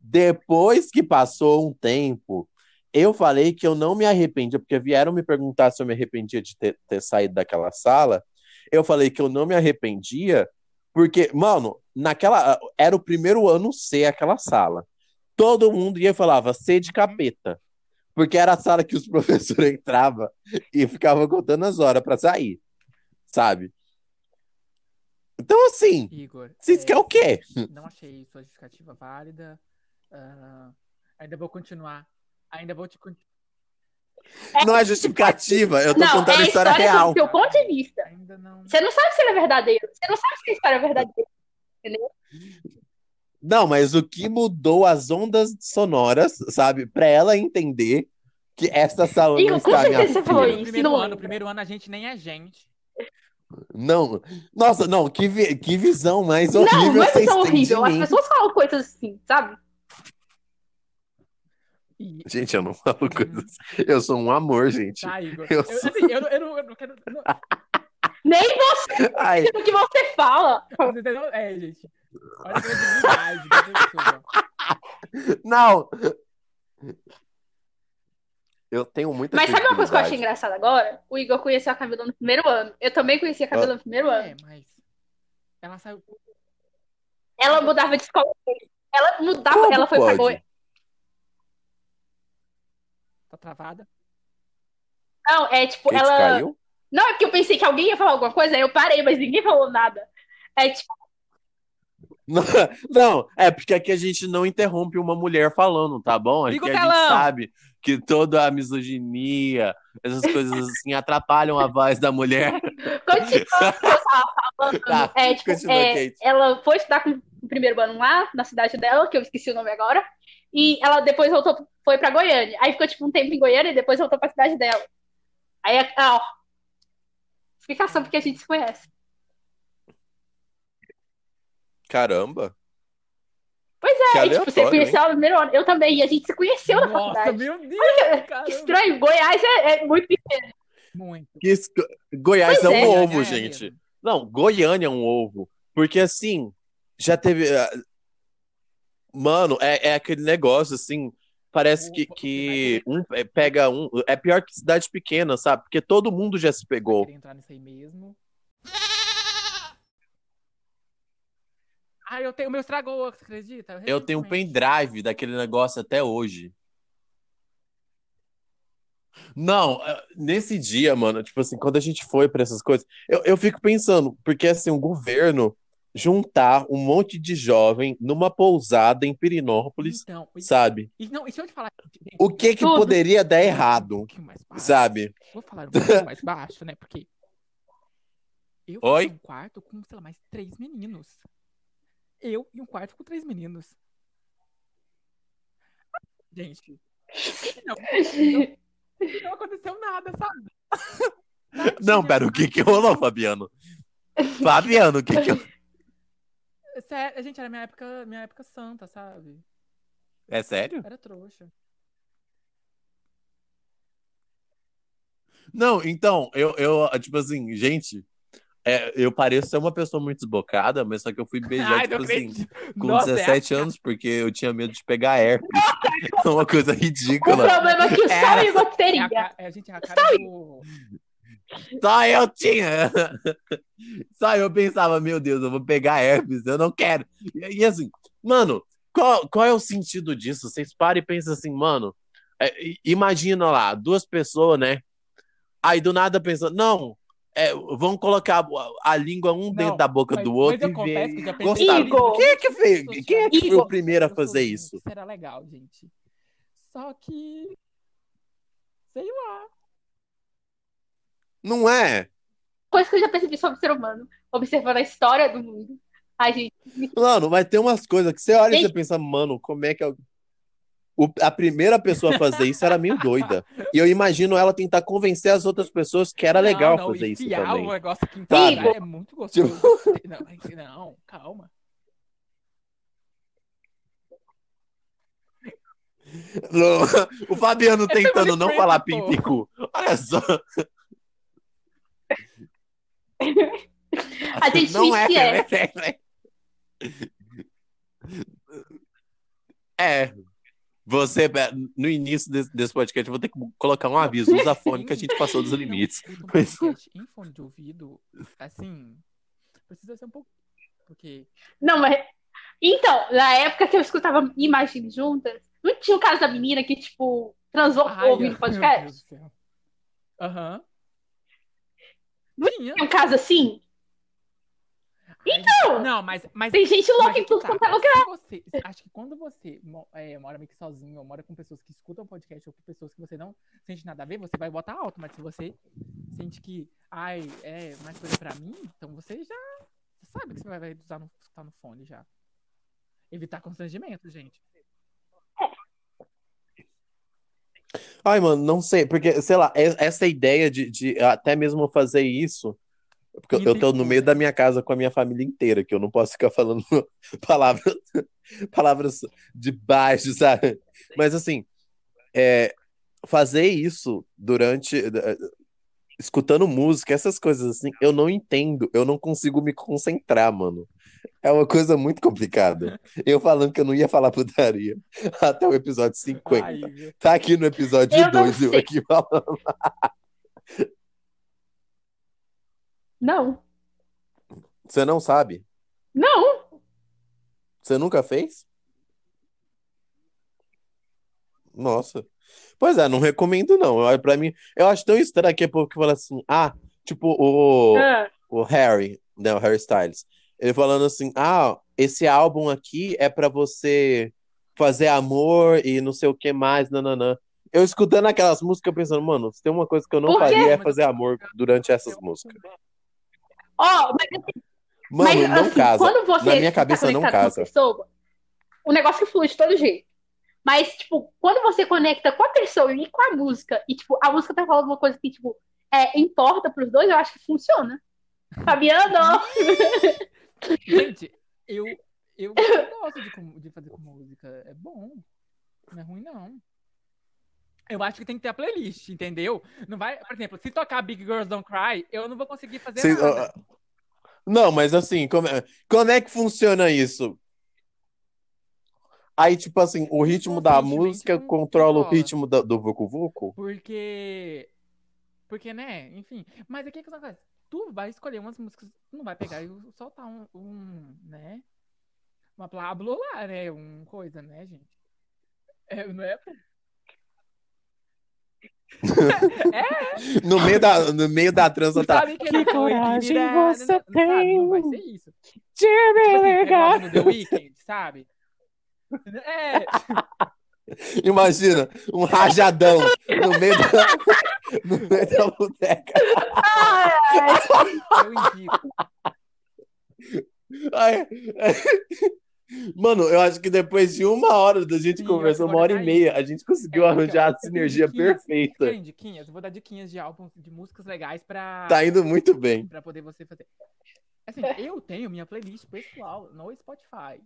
depois que passou um tempo, eu falei que eu não me arrependia, porque vieram me perguntar se eu me arrependia de ter, ter saído daquela sala. Eu falei que eu não me arrependia, porque, mano, naquela. Era o primeiro ano C aquela sala. Todo mundo ia e falava C de capeta. Porque era a sala que os professores entravam e ficavam contando as horas pra sair, sabe? Então, assim, Igor. vocês é, querem o quê? Não achei sua justificativa válida. ah, ainda vou continuar. Ainda vou te continuar. Não é justificativa, eu tô Não, contando é a história real. do seu ponto de vista. Ainda não. Você não sabe se ele é verdadeiro. Você não sabe se a história é verdadeira. Não, mas o que mudou as ondas sonoras, sabe, pra ela entender que essa sala Igor, não com está me certeza você falou afetando. No isso. primeiro não ano, no primeiro ano a gente nem é gente. Não, nossa, não, que, vi- que visão mais Não, horrível não é vocês visão horrível. As pessoas falam coisas assim, sabe? E, Gente, eu não falo coisas. Eu sou um amor, gente. tá, Igor. Eu Eu, sou- assim, eu, não- eu, não, eu não quero. Não, Nem você Ai, o que você fala. você entendeu? É, gente. Olha a credibilidade não. Eu tenho muita Mas sabe uma coisa que eu achei engraçada agora? O Igor conheceu a Camila no primeiro ano. Eu também conheci a Camila no primeiro ano. É, mas. Ela saiu. Ela mudava de escola. Ela mudava, Como ela foi pra pode? Goiás. Tá travada. Não, é tipo, Kate ela. caiu? Não, é porque eu pensei que alguém ia falar alguma coisa, aí eu parei, mas ninguém falou nada. É tipo, Não, é porque aqui a gente não interrompe uma mulher falando, tá bom? Aqui a gente sabe que toda a misoginia, essas coisas assim, atrapalham a voz da mulher. continua o que eu tava falando. Tá, é, tipo, continua, é, ela foi estudar com o primeiro ano lá, na cidade dela, que eu esqueci o nome agora. E ela depois voltou, foi pra Goiânia. Aí ficou tipo um tempo em Goiânia e depois voltou pra cidade dela. Aí, ó. Explicação porque a gente se conhece. Caramba. Pois Que é, e, tipo, você conheceu ela no primeiro ano. Eu também, e a gente se conheceu na Nossa, faculdade. meu Deus, Que caramba. estranho, Goiás é, é muito pequeno. Muito. Que isso- Goiás Pois é um é, ovo, é gente. Não, Goiânia é um ovo. Porque assim, já teve. Mano, é, é aquele negócio assim. Parece que, que um é, pega um. É pior que cidade pequena, sabe? Porque todo mundo já se pegou. Entrar nisso aí mesmo. Ah, eu tenho. O meu estragou, você acredita? Eu tenho um pendrive daquele negócio até hoje. Não, eh, nesse dia, mano, tipo assim, quando a gente foi pra essas coisas, eu, eu fico pensando, porque assim, o governo juntar um monte de jovem numa pousada em Pirinópolis, Então, e, sabe? e não, e se eu te falar. gente, O que que poderia dar um errado, mais baixo. sabe? Vou falar um pouquinho mais baixo, né? Porque. Eu Oi? um quarto com, sei lá, mais três meninos. Eu e um quarto com três meninos. Gente. Não, não, não aconteceu nada, sabe? Não, pera, o que que rolou, Fabiano? Fabiano, o que que... Sério, gente, era minha época, minha época santa, sabe? É sério? Era trouxa. Não, então, eu, eu tipo assim, gente, é, eu pareço ser uma pessoa muito desbocada, mas só que eu fui beijar, Ai, tipo assim, acredito. com Nossa, é 17 anos, porque eu tinha medo de pegar herpes. É uma coisa O ridícula. problema é que o Igor É teria. a, ca- é, gente, é a cara do. Só eu tinha. Só eu pensava, meu Deus, eu vou pegar herpes, eu não quero. E, e assim, mano, qual, qual é o sentido disso? Vocês param e pensam assim, mano, é, imagina lá, duas pessoas, né? Aí do nada pensando, não, é, vamos colocar a, a língua um Não, dentro da boca mas- do outro e ver. que já pensei Gostar. Igor. Quem é que fez? Quem é que foi o Igor. primeiro a fazer isso? Era legal, gente. Só que. Sei lá. Não é? Coisa que eu já percebi sobre o ser humano, observando a história do mundo. Ai, gente, Mano, mas tem umas coisas que você olha e você pensa, mano, como é que. eu- O- a primeira pessoa a fazer isso era meio doida. E eu imagino ela tentar convencer as outras pessoas que era legal não, não, fazer isso também. o negócio Sabe? cima é muito gostoso. Não, é que- não, calma. Não, O Fabiano tentando não falar cu. Olha só. A gente não é, que é. né? É. Você, no início desse, desse podcast, eu vou ter que colocar um aviso. Usa fone que a gente passou dos Não, limites. um Mas- podcast em fone de ouvido, assim, precisa ser um pouco. Porque. Não, mas. Então, na época que eu escutava Imagine Juntas, não tinha o caso da menina que, tipo, transou Ai, ouvindo podcast? Aham. Não Tinha. Tem um caso assim? Então, Não, mas. mas Tem gente louca em que tudo tá, quanto é lugar. você- acho que quando você é, mora meio que sozinho, ou mora com pessoas que escutam podcast, ou com pessoas que você não sente nada a ver, você vai botar alto. Mas se você sente que, ai, é mais coisa pra mim, então você já sabe que você vai, vai usar no, escutar no fone já. Evitar constrangimento, gente. Ai, mano, não sei, porque, sei lá, essa ideia de, de até mesmo fazer isso, porque eu- eu tô no meio da minha casa com a minha família inteira, que eu não posso ficar falando palavras, palavras de baixo, sabe? Mas assim, é, fazer isso durante, eh, escutando música, essas coisas assim, eu não entendo, eu não consigo me concentrar, mano. É uma coisa muito complicada. Eu falando que eu não ia falar putaria até o episódio 50. Ai, meu- Tá aqui no episódio Eu não 2 eu aqui falando. Não. Você não sabe? Não. Você nunca fez? Nossa. Pois é, não recomendo não. Eu, pra mim, eu acho tão estranho que é povo que fala assim, ah, tipo o, Ah, o Harry, né, o Harry Styles. Ele falando assim, ah, esse álbum aqui é pra você fazer amor e não sei o que mais, nananã. Eu escutando aquelas músicas pensando, mano, se tem uma coisa que eu não Por quê? faria é fazer amor durante essas músicas. Ó, mas assim, Mano, mas, não assim, casa. quando você Na minha tá cabeça não conectado com casa. pessoa, o negócio flui de todo jeito. Mas, tipo, quando você conecta com a pessoa e com a música, e, tipo, a música tá falando uma coisa que, tipo, é, importa pros dois, eu acho que funciona. Fabiano! Gente, eu, eu, gosto de, de fazer com música. É bom. Não é ruim, não. Eu acho que tem que ter a playlist, entendeu? Não vai, por exemplo, se tocar Big Girls Don't Cry, eu não vou conseguir fazer Cês- nada. ah, Não, mas assim, como é, como é que funciona isso? Aí, tipo assim, o ritmo da música controla o ritmo da- do Vucu Vucu? Porque. Porque, né? Enfim. Mas aqui é que acontece. Tu vai escolher umas músicas, tu não vai pegar e soltar um, um né? Uma Pablo lá, né? Um coisa, né, gente? É, não é? No meio da, no meio da transa tá. Que, Que foi coragem virada, você não, sabe? Não vai tem ser isso. de me Tipo assim, ligar. no The Weeknd, sabe? É, Imagina, um rajadão no meio da, no meio da boteca. eu indico. Ai. Mano, eu acho que depois de uma hora da gente Sim, uma hora e meia, a gente conseguiu É, arranjar a sinergia diquinhas- perfeita. Tem diquinhas, eu vou dar diquinhas de álbuns, de músicas legais pra, Tá indo muito bem. pra poder você fazer. Assim, eu tenho minha playlist pessoal no Spotify.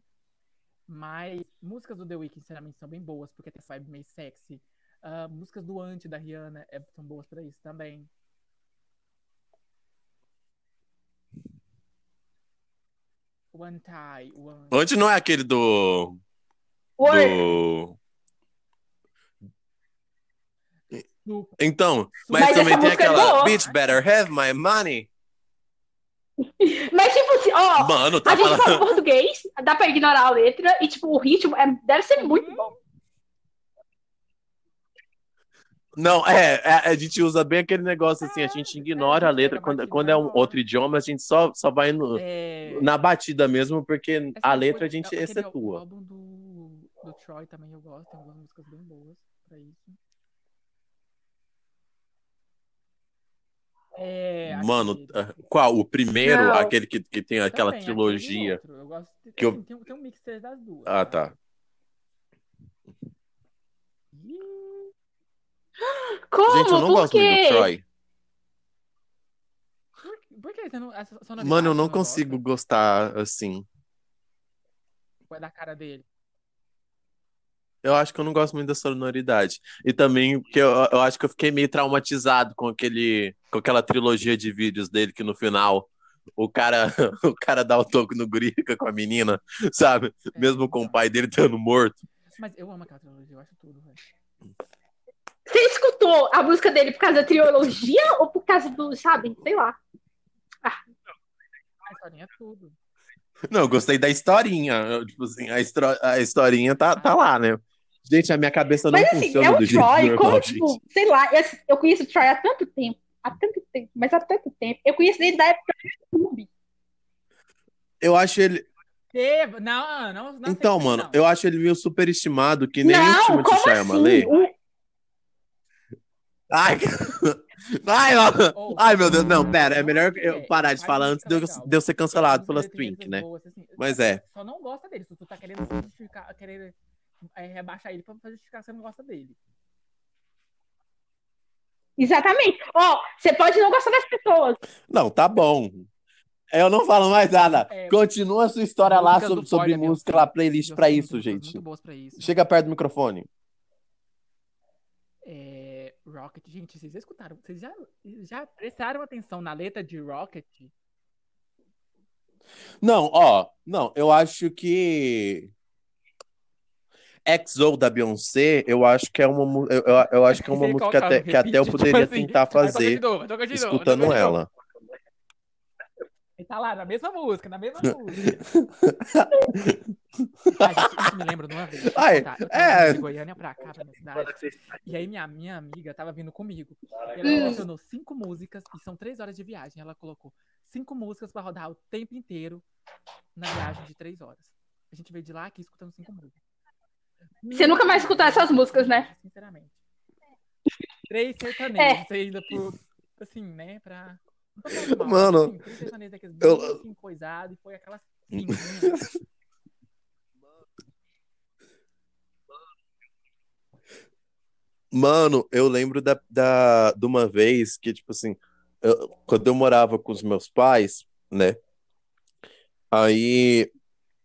Mas músicas do The Weeknd, sinceramente, são bem boas, porque tem essa vibe meio sexy. Ah, músicas do Anti, da Rihanna, é- são boas pra isso também. One Tie, One... Onde não é aquele do. Word. do... Então, mas, Mas também tem é aquela boa. Bitch Better Have My Money. Mas, tipo assim, ó, Mano, tá a gente falando. fala português, dá pra ignorar a letra, e, tipo, o ritmo é- deve ser muito bom. Não, é, é, a gente usa bem aquele negócio assim, a gente ignora a letra. a Quando, quando é um outro idioma, a gente só, só vai no, É, na batida mesmo, porque essa a letra a é- gente aquele al- O excetua. álbum do, do Troy também eu gosto, tem algumas músicas bem boas pra isso. É, Mano, aquele- ah, qual? O primeiro, Não. aquele que, que tem aquela Também, trilogia. outro. Eu gosto de- que eu- assim, tem, um- tem um mixer das duas. Ah, sabe? tá. Como? Gente, eu não Por gosto muito do quê? Troy. Por, que você não. Essa sonoridade Mano, eu você não gosta? consigo gostar assim. É da cara dele? Eu acho que eu não gosto muito da sonoridade. E também porque eu, eu acho que eu fiquei meio traumatizado com aquele, com aquela trilogia de vídeos dele que no final o cara, o cara dá o toco no guri fica com a menina, sabe? É, Mesmo com o então. pai dele estando morto. Mas eu amo aquela trilogia, eu acho tudo, velho. Você escutou a música dele por causa da trilogia ou por causa do, sabe? Sei lá. A historinha é tudo. Não, eu gostei da historinha. Eu, tipo assim, a, histro- a historinha tá, tá lá, né? Gente, a minha cabeça não Mas assim, funciona é o do jeito Troy, normal, como, tipo, sei lá, eu, eu conheço o Troy há tanto tempo. Há tanto tempo, mas há tanto tempo. Eu conheço desde a época do YouTube. Eu acho ele. Não, não, não Então, mano, não. eu acho ele meio superestimado, que nem o Não, Timothée como Chalamet. assim? Ai, ai, ó. Ai, meu Deus, não, pera, é melhor é, eu parar de falar antes de eu, de eu ser cancelado As pelas Twink, né? assim. Mas é. Só não gosta dele. Se tu tá querendo justificar, querer é, rebaixar ele pra justificar que você não gosta dele. Exatamente. Ó, você pode não gostar das pessoas. Não, tá bom. Eu não falo mais nada. É, Continua a sua história lá sobre, sobre música lá, playlist pra isso, gente. Muito boas pra isso. Chega perto do microfone. Rocket, gente, vocês já escutaram? Vocês já, já prestaram atenção na letra de Rocket? Não, ó, não, eu acho que XO da Beyoncé, eu acho que é uma, eu, eu, acho que é uma música coloca até, que até eu poderia assim, tentar fazer escutando ela. Ele tá lá, na mesma música, na mesma música. Gente, isso me lembra de uma vez. Ai. Eu tava é. de Goiânia pra cá, pra minha cidade. E aí minha, minha amiga tava vindo comigo. E ela selecionou cinco músicas, e são três horas de viagem. Ela colocou cinco músicas pra rodar o tempo inteiro na viagem de três horas. A gente veio de lá aqui escutando cinco músicas. Você nunca vai escutar essas músicas, né? Sinceramente. Três sertanejos ainda por. Assim, né? Pra. Falando mal, Mano, assim, eu- assim, coisado, e foi aquelas? Mano, eu lembro da, da, de uma vez que, tipo assim, eu- quando eu morava com os meus pais, né? Aí,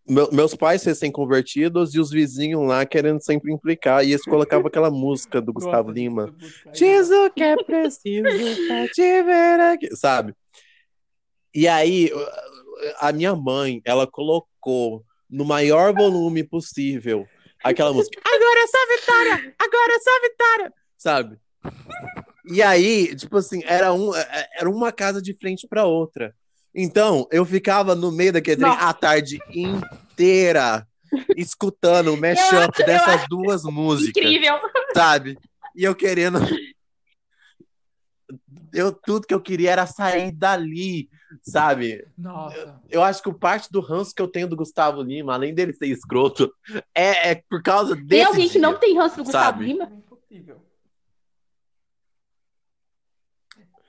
meu- meus pais recém-convertidos e os vizinhos lá querendo sempre implicar, e eles colocavam aquela música do Gustavo Gosto Lima. Diz o que é preciso pra te ver aqui, sabe? E aí, a minha mãe, ela colocou no maior volume possível aquela música. Agora é só vitória! Agora é só vitória! Sabe? E aí, tipo assim, era, um, era uma casa de frente pra outra. Então, eu ficava no meio daquele trem a tarde inteira escutando o Eu mashup acho- eu dessas duas músicas Incrível. sabe? E eu querendo. Eu, tudo que eu queria era sair dali, sabe? Nossa. Eu acho que o parte do ranço que eu tenho do Gustavo Lima, além dele ser escroto, é, é por causa desse Tem alguém que dia. não tem ranço do Gustavo sabe? Lima? É impossível.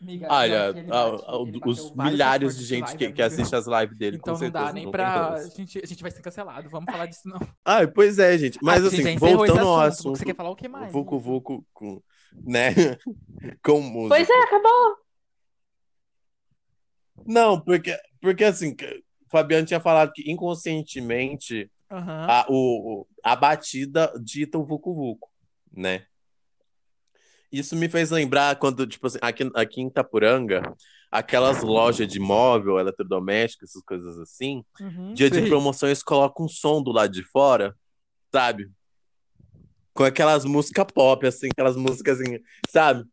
Amiga, Olha, pior que ele a- bate- a- os milhares de gente live, que, que assiste as lives dele, Então com não dá certeza. nem não pra. A gente, a gente vai ser cancelado. Vamos falar disso, não. Ai, pois é, gente. Mas Ah, assim, gente, voltando ao assunto. assunto, Você quer falar o que mais? Vucu. Vucu com, né? com música. Pois é, acabou. Não, porque, porque assim, o Fabiano tinha falado que inconscientemente a, o, o- a batida dita o Vucu Vucu, né? Isso me fez lembrar quando, tipo assim, aqui, aqui em Itapuranga, aquelas lojas de móvel, eletrodoméstico, essas coisas assim, Uhum, dia de sei. promoções colocam um som do lado de fora, sabe? com aquelas músicas pop, assim, aquelas músicas assim, sabe?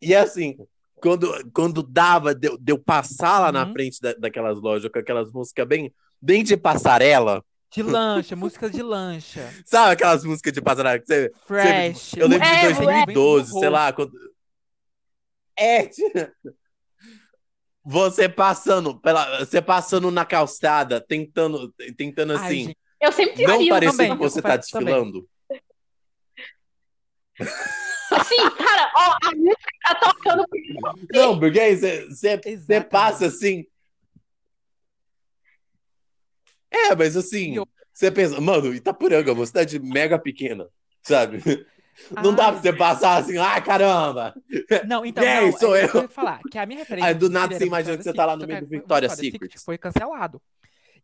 E assim, quando, quando dava, deu, deu passar lá na Uhum. frente da, daquelas lojas com aquelas músicas bem, bem de passarela, De lancha, músicas de lancha. sabe aquelas músicas de passarela que você, Fresh. eu lembro de É, 2012, é. sei lá, quando... É, você passando, pela, você passando na calçada, tentando, tentando Ai, assim, gente, Eu sempre não parecer também, que você tá desfilando. Assim, cara, ó, a música tá tocando. Não, porque aí você, você, você passa assim. É, mas assim, eu- você pensa, mano, Itapuranga, uma cidade mega pequena, sabe? Não dá pra você passar assim, ai caramba! Não, então, aí, não, sou é eu. isso que eu ia falar, que a minha referência Aí do nada você imagina que você tá lá no Secret, meio do que Victoria's Victoria's Secret. foi cancelado.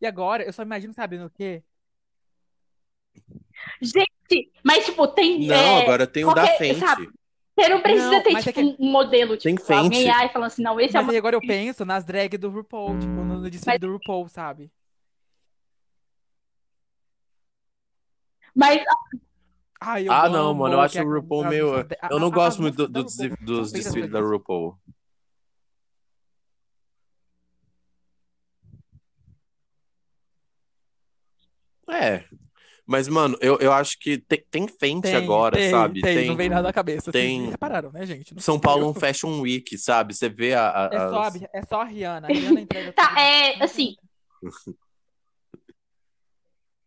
E agora eu só imagino sabendo o quê? Gente, mas tipo, tem. Não, é, agora tem o da frente. sabe? Você não precisa Não, ter, mas é tipo, um modelo, Tem tipo, alguém frente. ai falando assim, não, esse é Mas uma. aí agora eu penso nas drags do RuPaul, tipo, no, no desfile do RuPaul, sabe? Mas Ai, eu Ah, não, amo mano, eu acho a- o RuPaul meio. a- Eu não a- gosto as muito do- músicas da dos desfiles da. RuPaul. É. Mas, mano, eu, eu acho que tem, tem frente Tem, agora, tem, sabe? Tem, não vem nada na cabeça. tem- Vocês repararam, né, gente? Não São Paulo eu. um Fashion Week, sabe? Você vê a, a- É só, as- a- é só a Rihanna. A Rihanna entrega Tá, tudo. é, Não assim.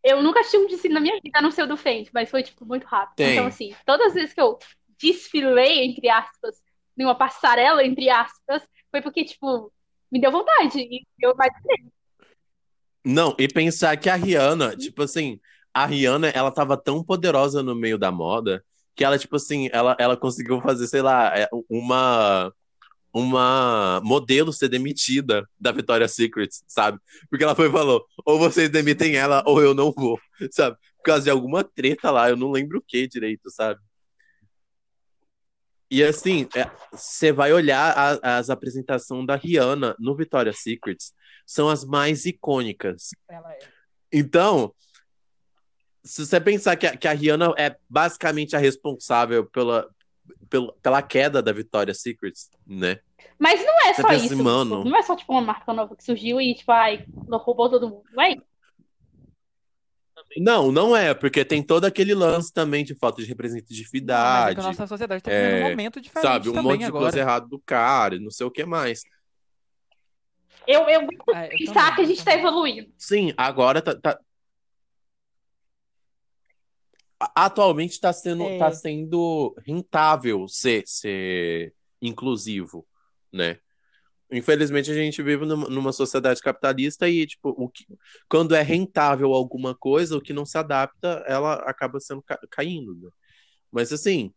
Eu nunca assisti um desfile na minha vida, a não ser o do Fenty, mas foi, tipo, muito rápido. Tem. Então, assim, todas as vezes que eu desfilei, entre aspas, em uma passarela, entre aspas, foi porque, tipo, me deu vontade. E eu imaginei. Não, e pensar que a Rihanna, tipo assim, a Rihanna, ela tava tão poderosa no meio da moda que ela, tipo assim, ela, ela conseguiu fazer, sei lá, é, uma uma modelo ser demitida da Victoria's Secret, sabe? Porque ela foi e falou, ou vocês demitem ela ou eu não vou, sabe? Por causa de alguma treta lá, eu não lembro o que direito, sabe? E assim, é, você vai olhar a- as apresentações da Rihanna no Victoria's Secret, são as mais icônicas. Ela é. Então, se você pensar que a, que a Rihanna é basicamente a responsável pela, pela, pela queda da Victoria's Secret, né? Mas não é Você só pensa isso. assim, mano. tipo, não é só, tipo, uma marca nova que surgiu e, tipo, ai, roubou todo mundo. Não é isso. Não, não é, porque tem todo aquele lance também de falta de Não, mas é representatividade, que a nossa sociedade tá é, vivendo um momento diferente sabe? Um monte de agora. coisa errada do cara, e não sei o que mais. Eu, eu É, eu pensar também, que a gente tá evoluindo. Sim, agora tá, tá- Atualmente tá sendo, É. tá sendo rentável ser, ser inclusivo, né? Infelizmente a gente vive numa, sociedade capitalista e, tipo, o que, quando é rentável alguma coisa, o que não se adapta, ela acaba sendo ca- caindo, né? Mas assim,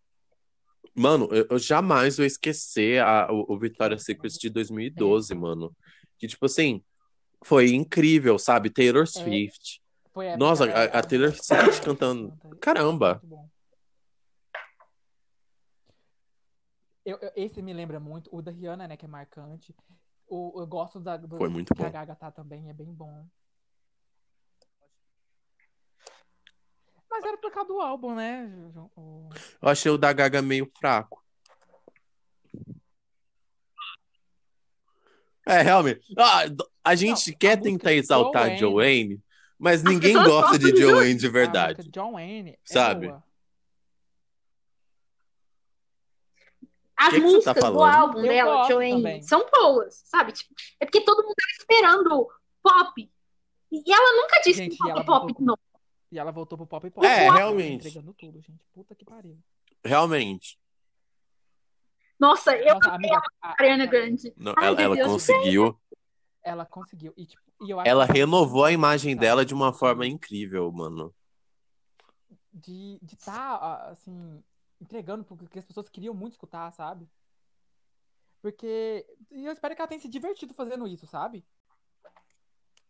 mano, eu, eu jamais vou esquecer a, o, o Victoria's Secret de 2012, mano. Que, tipo assim, foi incrível, sabe? Taylor Swift. Foi época, Nossa, a, a Taylor Swift cantando. Caramba. Eu, eu- esse me lembra muito. O da Rihanna, né, que é marcante. O, eu gosto da, do, Foi muito que a bom. Gaga tá também, é bem bom. Mas era por causa do álbum, né? O- Eu achei o da Gaga meio fraco. É, realmente. Ah, a gente quer a tentar exaltar Joanne, mas ninguém gosta de de Joanne de A verdade. música John Wayne é Sabe? boa. As Que que você músicas tá do álbum Eu dela, gosto Joanne, também. são boas, sabe? Tipo, é porque todo mundo tava esperando pop. E ela nunca disse Gente, que e ela pop de novo. E ela voltou pro pop pop. É, Ela tá realmente. Entregando tudo, gente. Puta que pariu. Realmente. Nossa, eu Nossa, amei amiga, a a- Ariana Grande. Não, Ai, ela, ela Deus. conseguiu. ela conseguiu. E, tipo, e Ela que renovou a imagem tá, dela de uma forma incrível, mano. de de tá assim entregando porque que as pessoas queriam muito escutar, sabe? Porque e eu espero que ela tenha se divertido fazendo isso, sabe?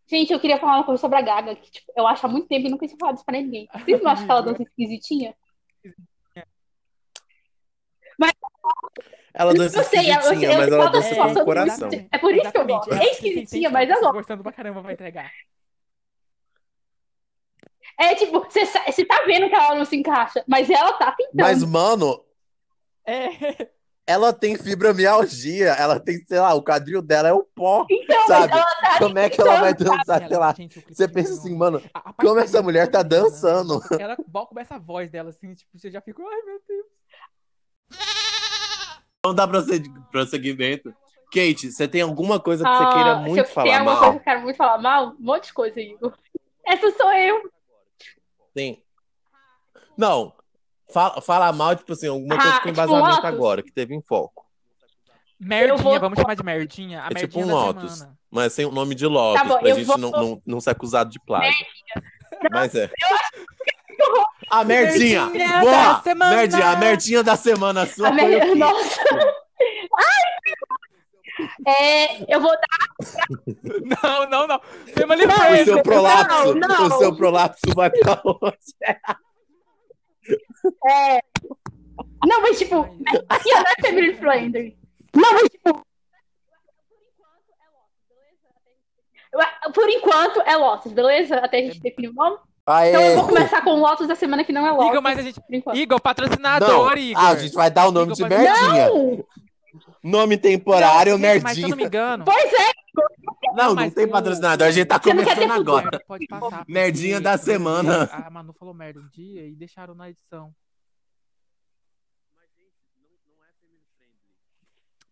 Gente, eu queria falar uma coisa sobre a Gaga, que tipo, eu acho há muito tempo e nunca tinha falado isso pra ninguém. Vocês não acham que ela dança esquisitinha? Ela dança Eu sei, mas ela dança tá com o passando coração. É por isso que eu gosto. É esquisitinha, mas eu tem- gosto. gostando pra caramba vai entregar. É tipo, você tá vendo que ela não se encaixa, mas ela tá tentando. Mas, mano, É. ela tem fibromialgia, ela tem, sei lá, o quadril dela é o pó, Então, sabe? tá Como é que ela vai dançar, sei lá? Gente, o Você pensa assim, mano, a- a parte como essa mulher tá dançando? Ela começa a voz dela assim, tipo, você já fica, ai meu Deus. Vamos dar prossegui- prosseguimento. Kate, você tem alguma coisa que você Ah, queira se muito eu tenho falar alguma mal? coisa que eu quero muito falar mal, um monte de coisa, Igor. Essa sou eu. Tem. Não, fala, fala mal, tipo assim, alguma coisa Ah, com tipo embasamento Lotus. agora, que teve em foco. Merdinha, vou- vamos chamar de merdinha. A É tipo merdinha um da Lotus. semana. Mas sem o nome de Lotus, Tá bom, pra eu gente vou- não, não, não ser acusado de plágio. Mas é. A merdinha! Merdinha Boa! da semana! Merdinha, a merdinha da semana sua A mer- o? Nossa. Ai! É, eu vou dar. Não, não, não. Family O friendly. seu prolapso, Não, não. o seu prolapso vai pra onde? É... Não, mas tipo, aqui não é family friendly. Não, mas tipo. Por enquanto é Lotus, beleza? Até a gente definir o nome. Aê! Então eu vou começar com o Lotus da semana que não é Lotus. Igor, mas a gente. Igor, Não, patrocinador, Igor. ah, a gente vai dar o nome de Igor, mas- merdinha. Não! Nome temporário, Não, gente, Mas se eu merdinha. não me engano. Pois é, Não, não mas tem patrocinador, a gente tá Você não quer começando agora. Pode passar. porque Merdinha da semana. A Manu falou merda um dia e deixaram na edição.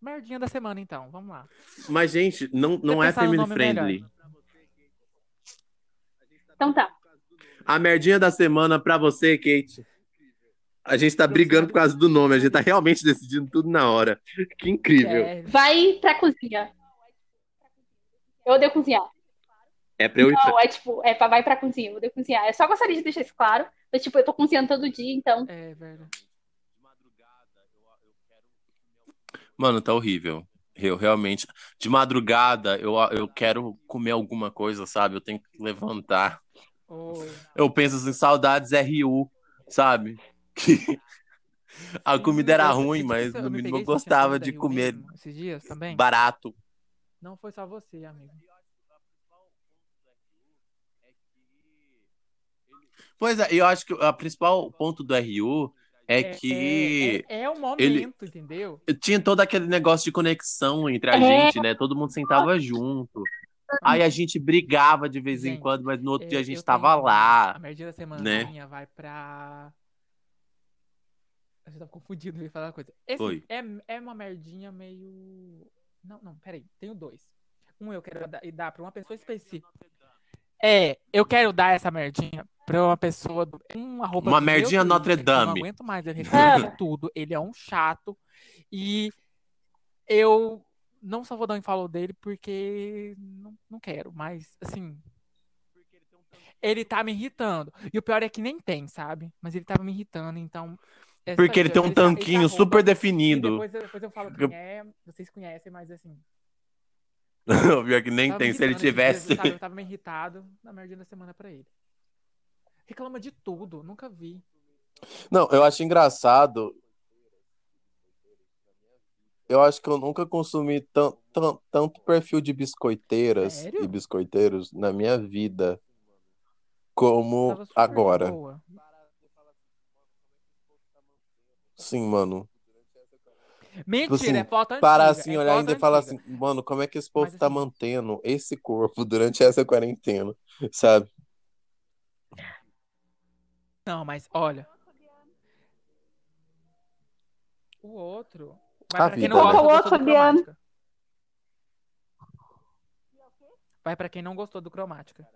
Merdinha da semana, então. Vamos lá. Mas, gente, não, não é family friendly. melhor. então tá. A merdinha da semana pra você, Kate. A gente tá brigando por causa do nome, a gente tá realmente decidindo tudo na hora. Que incrível. É, Vai pra cozinha. Eu odeio cozinhar. É pra eu ir pra... Não, é tipo, é pra vai pra cozinha, eu odeio cozinhar. Eu só gostaria de deixar isso claro. Mas, tipo, eu tô cozinhando todo dia, então. é verdade. Mano, tá horrível. Eu realmente. De madrugada, eu, eu quero comer alguma coisa, sabe? Eu tenho que levantar. Ô, Eu penso assim, saudades RU, sabe? Que a comida era eu- ruim, eu- mas no mínimo eu gostava de comer mesmo Esses dias também? barato. Não foi só você, amigo. Pois é, eu acho que o principal ponto do RU é que É, é, é o momento, ele- entendeu? tinha todo aquele negócio de conexão entre a É. gente, né? Todo mundo sentava junto. Aí a gente brigava de vez em Gente, quando, mas no outro É, dia a gente eu tava tenho- lá. A merdinha da semana né? minha vai pra. Eu já tava confundido, eu ia falar uma coisa. Esse. É, é uma merdinha meio. Não, não, peraí. Tenho dois. Um eu quero dar, dar pra uma pessoa específica. É, eu quero dar essa merdinha pra uma pessoa. do- Um Uma do meu merdinha Twitter, Notre que Eu não Dame. aguento mais ele reclama tudo. Ele é um chato. E eu não só vou dar um follow dele porque não, não quero, mas assim. Ele tá me irritando. E o pior é que nem tem, sabe? Mas ele tava me irritando, então. é Porque ele tem um esse- esse tanquinho arroba- super e definido. depois, eu- depois eu falo quem é, vocês conhecem, mas assim. Pior que nem tem. me Se ele tivesse. dias, sabe? Eu tava meio irritado na merdinha da semana pra ele. Reclama de tudo, nunca vi. Não, eu acho engraçado. Eu acho que eu nunca consumi tan- tan- tanto perfil de biscoiteiras Sério? e biscoiteiros na minha vida como agora. boa. Sim, mano. Mentira, assim, é foto antiga. Parar assim, é olhar ainda e falar assim, antiga. mano, como é que esse povo Mas, tá assim- mantendo esse corpo durante essa quarentena, sabe? Não, mas olha. O outro. A Vai pra quem vida, não né? gosta, Qual gostou outro, do Fabiano? cromática. Vai pra quem não gostou do cromática.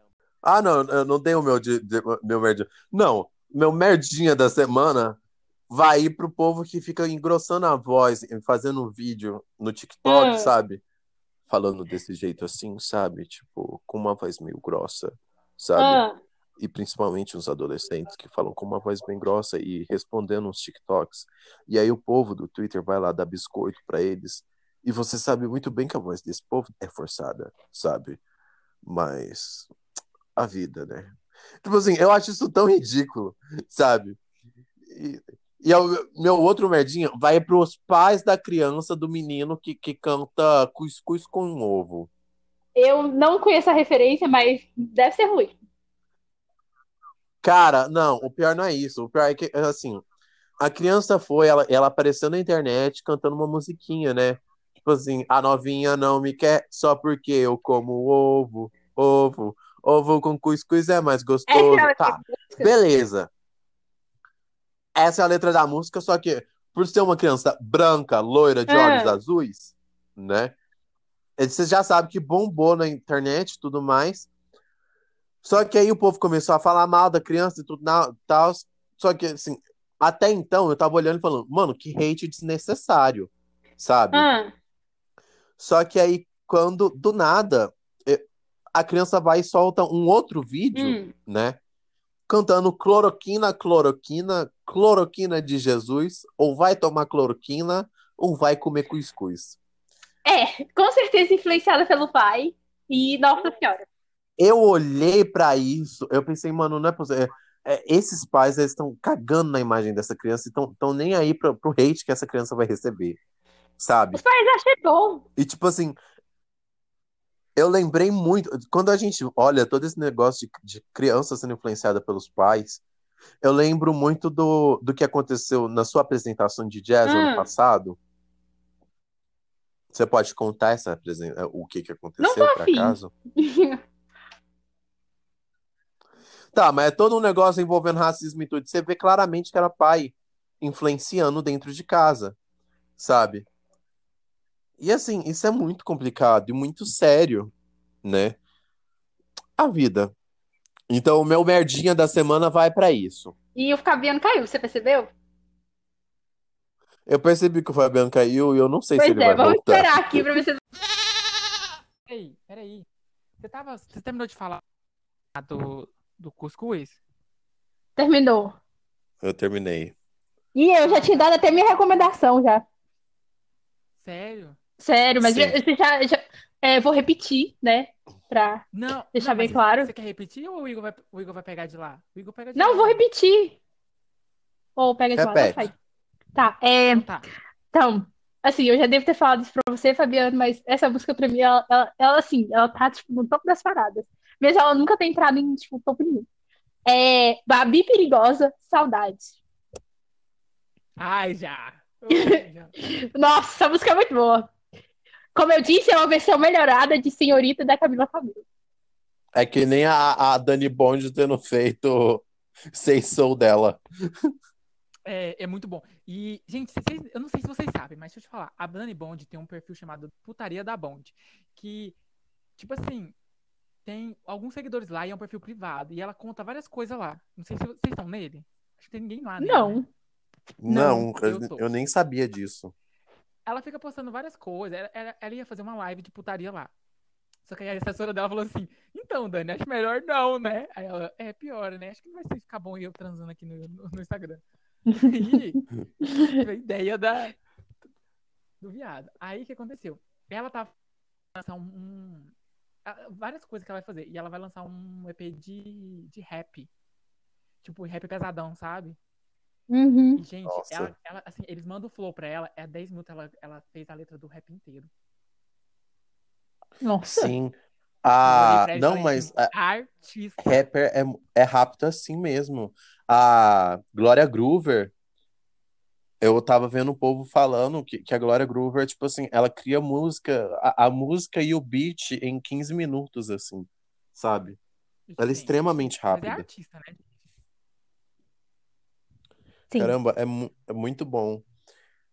Ah, não, eu não dei o meu, de, de- meu merdinha. Não, meu merdinha da semana vai ir pro povo que fica engrossando a voz, e fazendo um vídeo no TikTok, Ah. sabe? Falando desse jeito assim, sabe? Tipo, com uma voz meio grossa, sabe? Ah, E principalmente os adolescentes que falam com uma voz bem grossa e respondendo uns TikToks. E aí o povo do Twitter vai lá dar biscoito pra eles. E você sabe muito bem que a voz desse povo é forçada, sabe? Mas a vida, né? Tipo assim, eu acho isso tão ridículo, sabe? E, e é meu outro merdinha vai pros pais da criança do menino que, que canta cuscuz com ovo. eu não conheço a referência, mas deve ser ruim. Cara, não, o pior não é isso. O pior é que, assim, a criança foi, ela, ela apareceu na internet cantando uma musiquinha, né? Tipo assim, a novinha não me quer só porque eu como ovo, ovo, ovo com cuscuz é mais gostoso. É, Tá, beleza. Essa é a letra da música, só que por ser uma criança branca, loira, de É. olhos azuis, né? Você já sabe que bombou na internet e tudo mais. Só que aí o povo começou a falar mal da criança e tudo tal. Só que, assim, até então eu tava olhando e falando, mano, que hate desnecessário, sabe? Ah, Só que aí, quando, do nada, a criança vai e solta um outro vídeo, hum. né? Cantando cloroquina, cloroquina, cloroquina de Jesus, ou vai tomar cloroquina, ou vai comer cuscuz. É, com certeza influenciada pelo pai. E, nossa senhora. Eu olhei pra isso, eu pensei, mano, não é possível. É, é, esses pais estão cagando na imagem dessa criança e estão nem aí pro, pro hate que essa criança vai receber, sabe? Os pais acham bom. E tipo assim, eu lembrei muito, quando a gente olha todo esse negócio de, de criança sendo influenciada pelos pais, eu lembro muito do, do que aconteceu na sua apresentação de jazz Hum. ano passado. Você pode contar essa o que que aconteceu, por acaso? Tá, mas é todo um negócio envolvendo racismo e tudo. Você vê claramente que era pai influenciando dentro de casa, sabe? E assim, isso é muito complicado e muito sério, né? A vida. Então, o meu merdinha da semana vai pra isso. E o Fabiano caiu, você percebeu? Eu percebi que o Fabiano caiu e eu não sei se Pois ele é, vai vamos voltar. esperar aqui pra ver se. Peraí, peraí. Você, tava, você terminou de falar do, do cuscuz? Terminou. Eu terminei. E eu já tinha dado até minha recomendação já. Sério? Sério, mas Sim. você já, já- é, vou repetir, né? Pra... Não. Deixar não, bem claro. Você quer repetir ou o Igor vai, o Igor vai pegar de lá? O Igor pega de Não, lá. vou repetir. Ou pega de lá, Repete. não faz. Tá, é, Então tá. então, assim, eu já devo ter falado isso pra você, Fabiano, mas essa música pra mim, ela, ela, ela, assim, ela tá, tipo, no topo das paradas. Mesmo ela nunca tem entrado em, tipo, topo nenhum. É Babi Perigosa, Saudades. Ai, já. Ai, já. Nossa, essa música é muito boa. Como eu disse, é uma versão melhorada de Senhorita da Camila Cabello. É que nem a, a Dani Bond tendo feito Sei Soul dela. É, é muito bom. E, gente, vocês- eu não sei se vocês sabem, mas deixa eu te falar. A Dani Bond tem um perfil chamado Putaria da Bond. Que, tipo assim, tem alguns seguidores lá e é um perfil privado. E ela conta várias coisas lá. Não sei se vocês estão nele. Acho que tem ninguém lá, né? Não. Não, Não, eu eu, nem sabia disso. Ela fica postando várias coisas. Ela, ela- ela ia fazer uma live de putaria lá. Só que aí a assessora dela falou assim: Então, Dani, acho melhor não, né? Aí ela, é pior, né? Acho que não vai ficar bom eu transando aqui no, no, no Instagram. A ideia da, do viado. Aí o que aconteceu? Ela tá lançar um, várias coisas que ela vai fazer. E ela vai lançar um EP de, de rap. Tipo, rap pesadão, sabe? Uhum. E, gente, ela, ela, assim, eles mandam o flow pra ela, é 10 minutos, ela, ela fez a letra do rap inteiro. Nossa. Sim. Ah, não, mas artista. rapper é, é rápido assim mesmo. A Glória Groover, eu tava vendo o povo falando que, que a Glória Groover, tipo assim, ela cria música, a, a música e o beat em 15 minutos, assim, sabe? Ela é Sim. extremamente Mas é rápida. artista, né? Sim. Caramba, é, mu- é muito bom.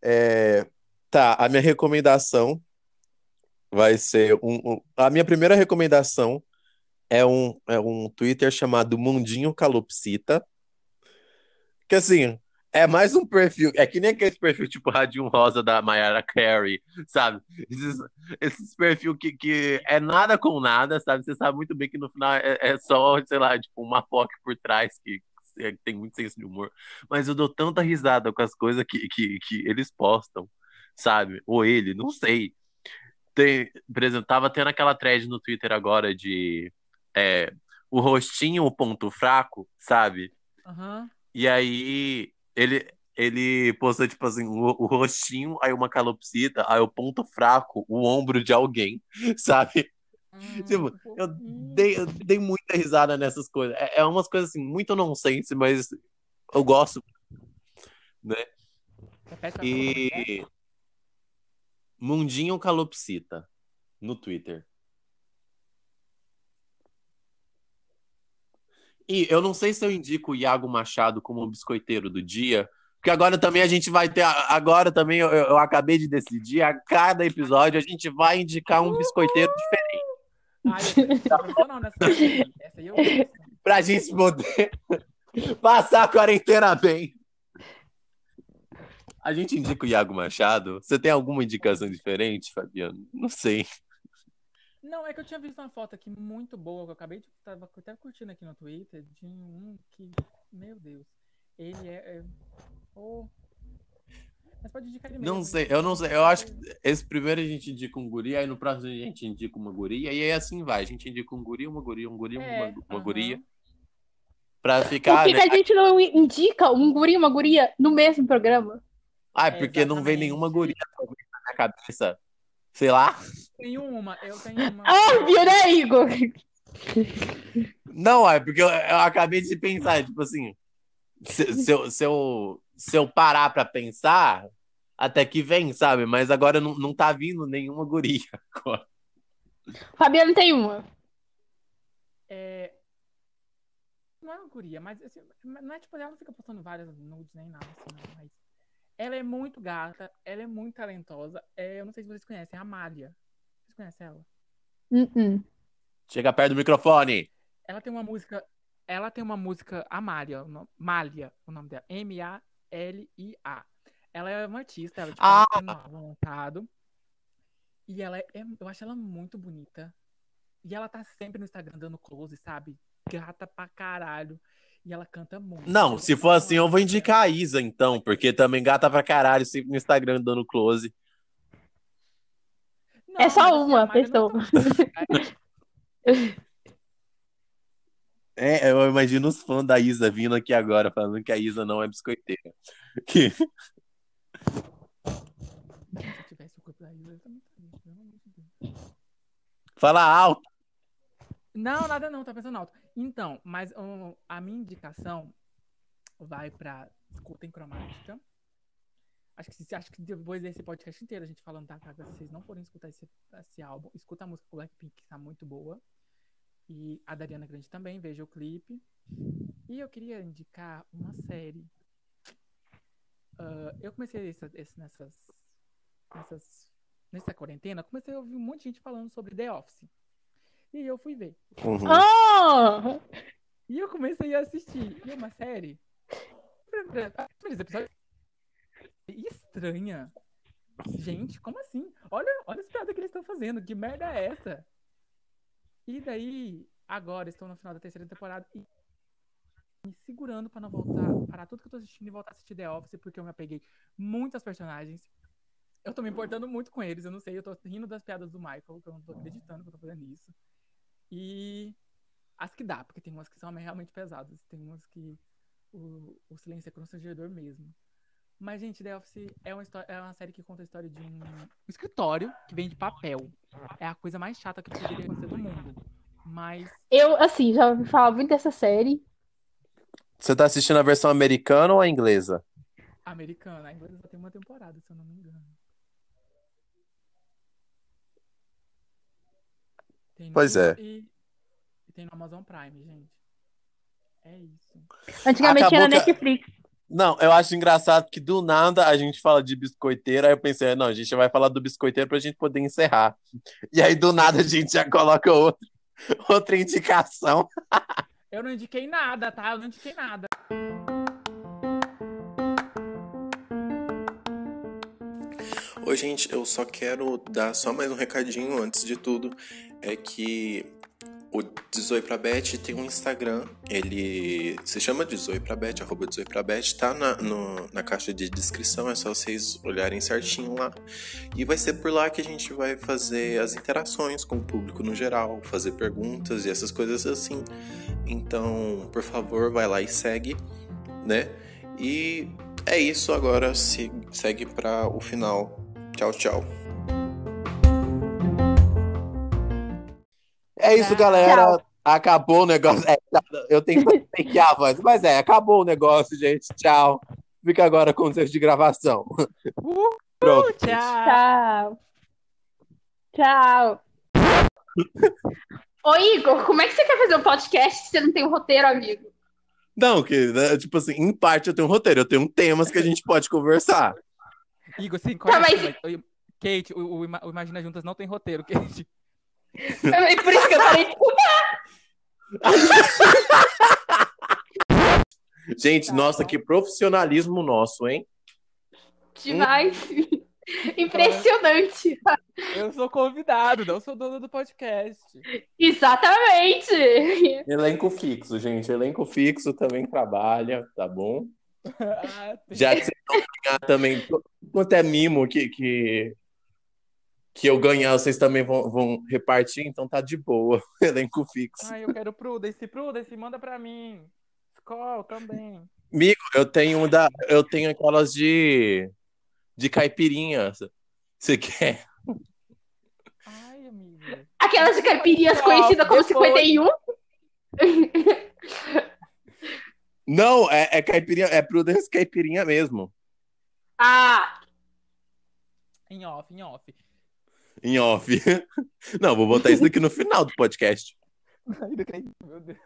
É, tá, a minha recomendação vai ser um, um- a minha primeira recomendação é um, é um Twitter chamado Mundinho Calopsita, que assim, é mais um perfil, é que nem aquele perfil tipo Radinho Rosa da Mayara Carey, sabe? Esses, esses perfil que, que é nada com nada, sabe? Você sabe muito bem que no final é, é só, sei lá, tipo uma POC por trás que, que tem muito senso de humor, mas eu dou tanta risada com as coisas que, que, que eles postam, sabe? Ou ele, não sei. Tem, por exemplo, tava tendo aquela thread no Twitter agora de é, o rostinho, o ponto fraco, sabe? Aham. E aí ele, ele postou, tipo assim, o, o rostinho, aí uma calopsita, aí o ponto fraco, o ombro de alguém, sabe? Tipo, eu dei, eu dei muita risada nessas coisas. É, é umas coisas assim, muito nonsense, mas eu gosto. Né? E. Mundinho Calopsita no Twitter. E eu não sei se eu indico o Iago Machado como o biscoiteiro do dia, porque agora também a gente vai ter. Agora também eu, eu acabei de decidir, a cada episódio a gente vai indicar um biscoiteiro diferente. Pra gente poder passar a quarentena bem. A gente indica o Iago Machado. Você tem alguma indicação diferente, Fabiano? Não sei. Não, é que eu tinha visto uma foto aqui muito boa, que eu acabei de. Tava até curtindo aqui no Twitter, de um que. Meu Deus. Ele é. é oh. Mas pode indicar ele mesmo. Não sei, eu não sei. Eu acho que esse primeiro a gente indica um guri, aí no próximo a gente indica uma guria, e aí assim vai. A gente indica um guri, uma guria, um guri, É, uma, uma aham. guria. Pra Por ficar. que, né? que a gente não indica um guri e uma guria no mesmo programa? Ah, É, porque não vem nenhuma guria na minha cabeça. Sei lá. Tenho uma, eu tenho uma. Óbvio, né, Igor? Não, é porque eu, eu acabei de pensar, tipo assim, se, se, eu, se, eu, se eu parar pra pensar, até que vem, sabe? Mas agora não, não tá vindo nenhuma guria. agora. Fabiano tem uma. É... Não é uma guria, mas assim, não é tipo, ela não fica postando várias nudes nem nada assim, não, mas ela é muito gata, ela é muito talentosa. É, eu não sei se vocês conhecem, a Amália. Vocês conhecem ela? Uh-uh. Chega perto do microfone. Ela tem uma música, ela tem uma música Amália, o nome- Mália, o nome dela, M-A-L-I-A. Ela é uma artista, ela, tipo, Ah! montado. E ela é, eu acho ela muito bonita. E ela tá sempre no Instagram dando close, sabe? Gata pra caralho. E ela canta muito. Não, se for assim, eu vou indicar a Isa, então, porque também gata pra caralho, sempre no Instagram dando close. Não, É só uma pessoa. é É, eu imagino os fãs da Isa vindo aqui agora, falando que a Isa não é biscoiteira. Que- Se eu tivesse o corpo da Isa, eu também estaria, pelo amor de Deus. Fala alto. Não, nada não, tá pensando alto. Então, mas um, a minha indicação vai pra Escutem Cromática. Acho que, acho que depois desse podcast inteiro, a gente falando da Gaga, se vocês não forem escutar esse, esse álbum, escuta a música Blackpink, que tá muito boa. E a Dariana Grande também, veja o clipe. E eu queria indicar uma série. Ah, eu comecei essa, nessas, nessas, nessa quarentena, comecei a ouvir um monte de gente falando sobre The Office. E eu fui ver. Uhum. Oh! E eu comecei a assistir. E é uma série. Estranha. Gente, como assim? Olha, olha as piadas que eles estão fazendo. Que merda é essa? E daí, agora estou no final da terceira temporada e me segurando pra não voltar, parar tudo que eu tô assistindo e voltar a assistir The Office, porque eu me apeguei muito aos personagens. Eu tô me importando muito com eles, eu não sei, eu tô rindo das piadas do Michael, que eu não tô acreditando que eu tô fazendo isso. E as que dá, porque tem umas que são realmente pesadas, tem umas que o, o silêncio é constrangedor mesmo. Mas, gente, The Office é uma, histó- é uma série que conta a história de um, escritório que vende papel. É a coisa mais chata que poderia acontecer do mundo. Mas Eu, assim, já ouvi falar muito dessa série. Você tá assistindo a versão americana ou a inglesa? americana, a inglesa só tem uma temporada, se eu não me engano. Tem Pois é. E, e tem no Amazon Prime, gente. É isso. Antigamente Acabou era que Netflix. Não, eu acho engraçado que do nada a gente fala de biscoiteiro, aí eu pensei, não, a gente vai falar do biscoiteiro pra gente poder encerrar. E aí do nada a gente já coloca outro, outra indicação. Eu não indiquei nada, tá? Eu não indiquei nada. Oi, gente, eu só quero dar só mais um recadinho antes de tudo. É que o Dezoi pra Bet tem um Instagram. Ele se chama Dezoi pra Bet, arroba Dezoi pra Bet. Tá na, no- na caixa de descrição, é só vocês olharem certinho lá. E vai ser por lá que a gente vai fazer as interações com o público no geral, fazer perguntas e essas coisas assim. Então, por favor, vai lá e segue, né? E é isso agora, se- segue para o final. Tchau, tchau. É isso, Tchau. galera. Acabou o negócio. É, eu tenho que ter a voz. Mas é, acabou o negócio, gente. Tchau. Fica agora com os erros de gravação. Pronto. gente. Tchau. Tchau. Tchau. Ô, Igor, como é que você quer fazer um podcast se você não tem um roteiro, amigo? Não, que, né, tipo assim, em parte eu tenho um roteiro, eu tenho temas que a gente pode conversar. Igor, sim, Tá, mas-. Kate, o, o o Imagina Juntas não tem roteiro, Kate. É por isso que eu parei de Gente, Tá nossa, bom. que profissionalismo nosso, hein? demais. Impressionante. Eu sou convidado, não sou dono do podcast. Exatamente. Elenco fixo, gente. Elenco fixo também trabalha, tá bom? Ah, Já que ganhar também, quanto é mimo que, que, que eu ganhar, vocês também vão, vão repartir, então tá de boa. Elenco fixo. Ai, eu quero Prudence. Prudence, manda pra mim. Skol também. Amigo, eu tenho um da, eu tenho aquelas de de caipirinha. Você quer? Ai, amiga. Aquelas de caipirinhas conhecidas como depois. 51. Não, é, é caipirinha, é Prudence caipirinha mesmo. Ah, Em off, em off. Em off. Não, vou botar isso aqui no final do podcast. Meu Deus.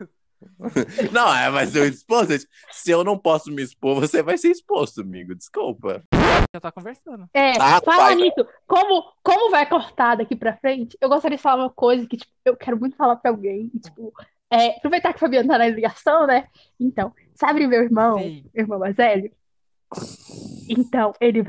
Não, é, mas eu expor. Se eu não posso me expor, você vai ser exposto, amigo. Desculpa. Já tá conversando. é. Ah, Fala nisso. Como, como vai cortar daqui pra frente, eu gostaria de falar uma coisa que, tipo, eu quero muito falar pra alguém. E, tipo, é, aproveitar que o Fabiano tá na ligação, né? Então, sabe meu irmão, Sim. meu irmão mais velho? Então, ele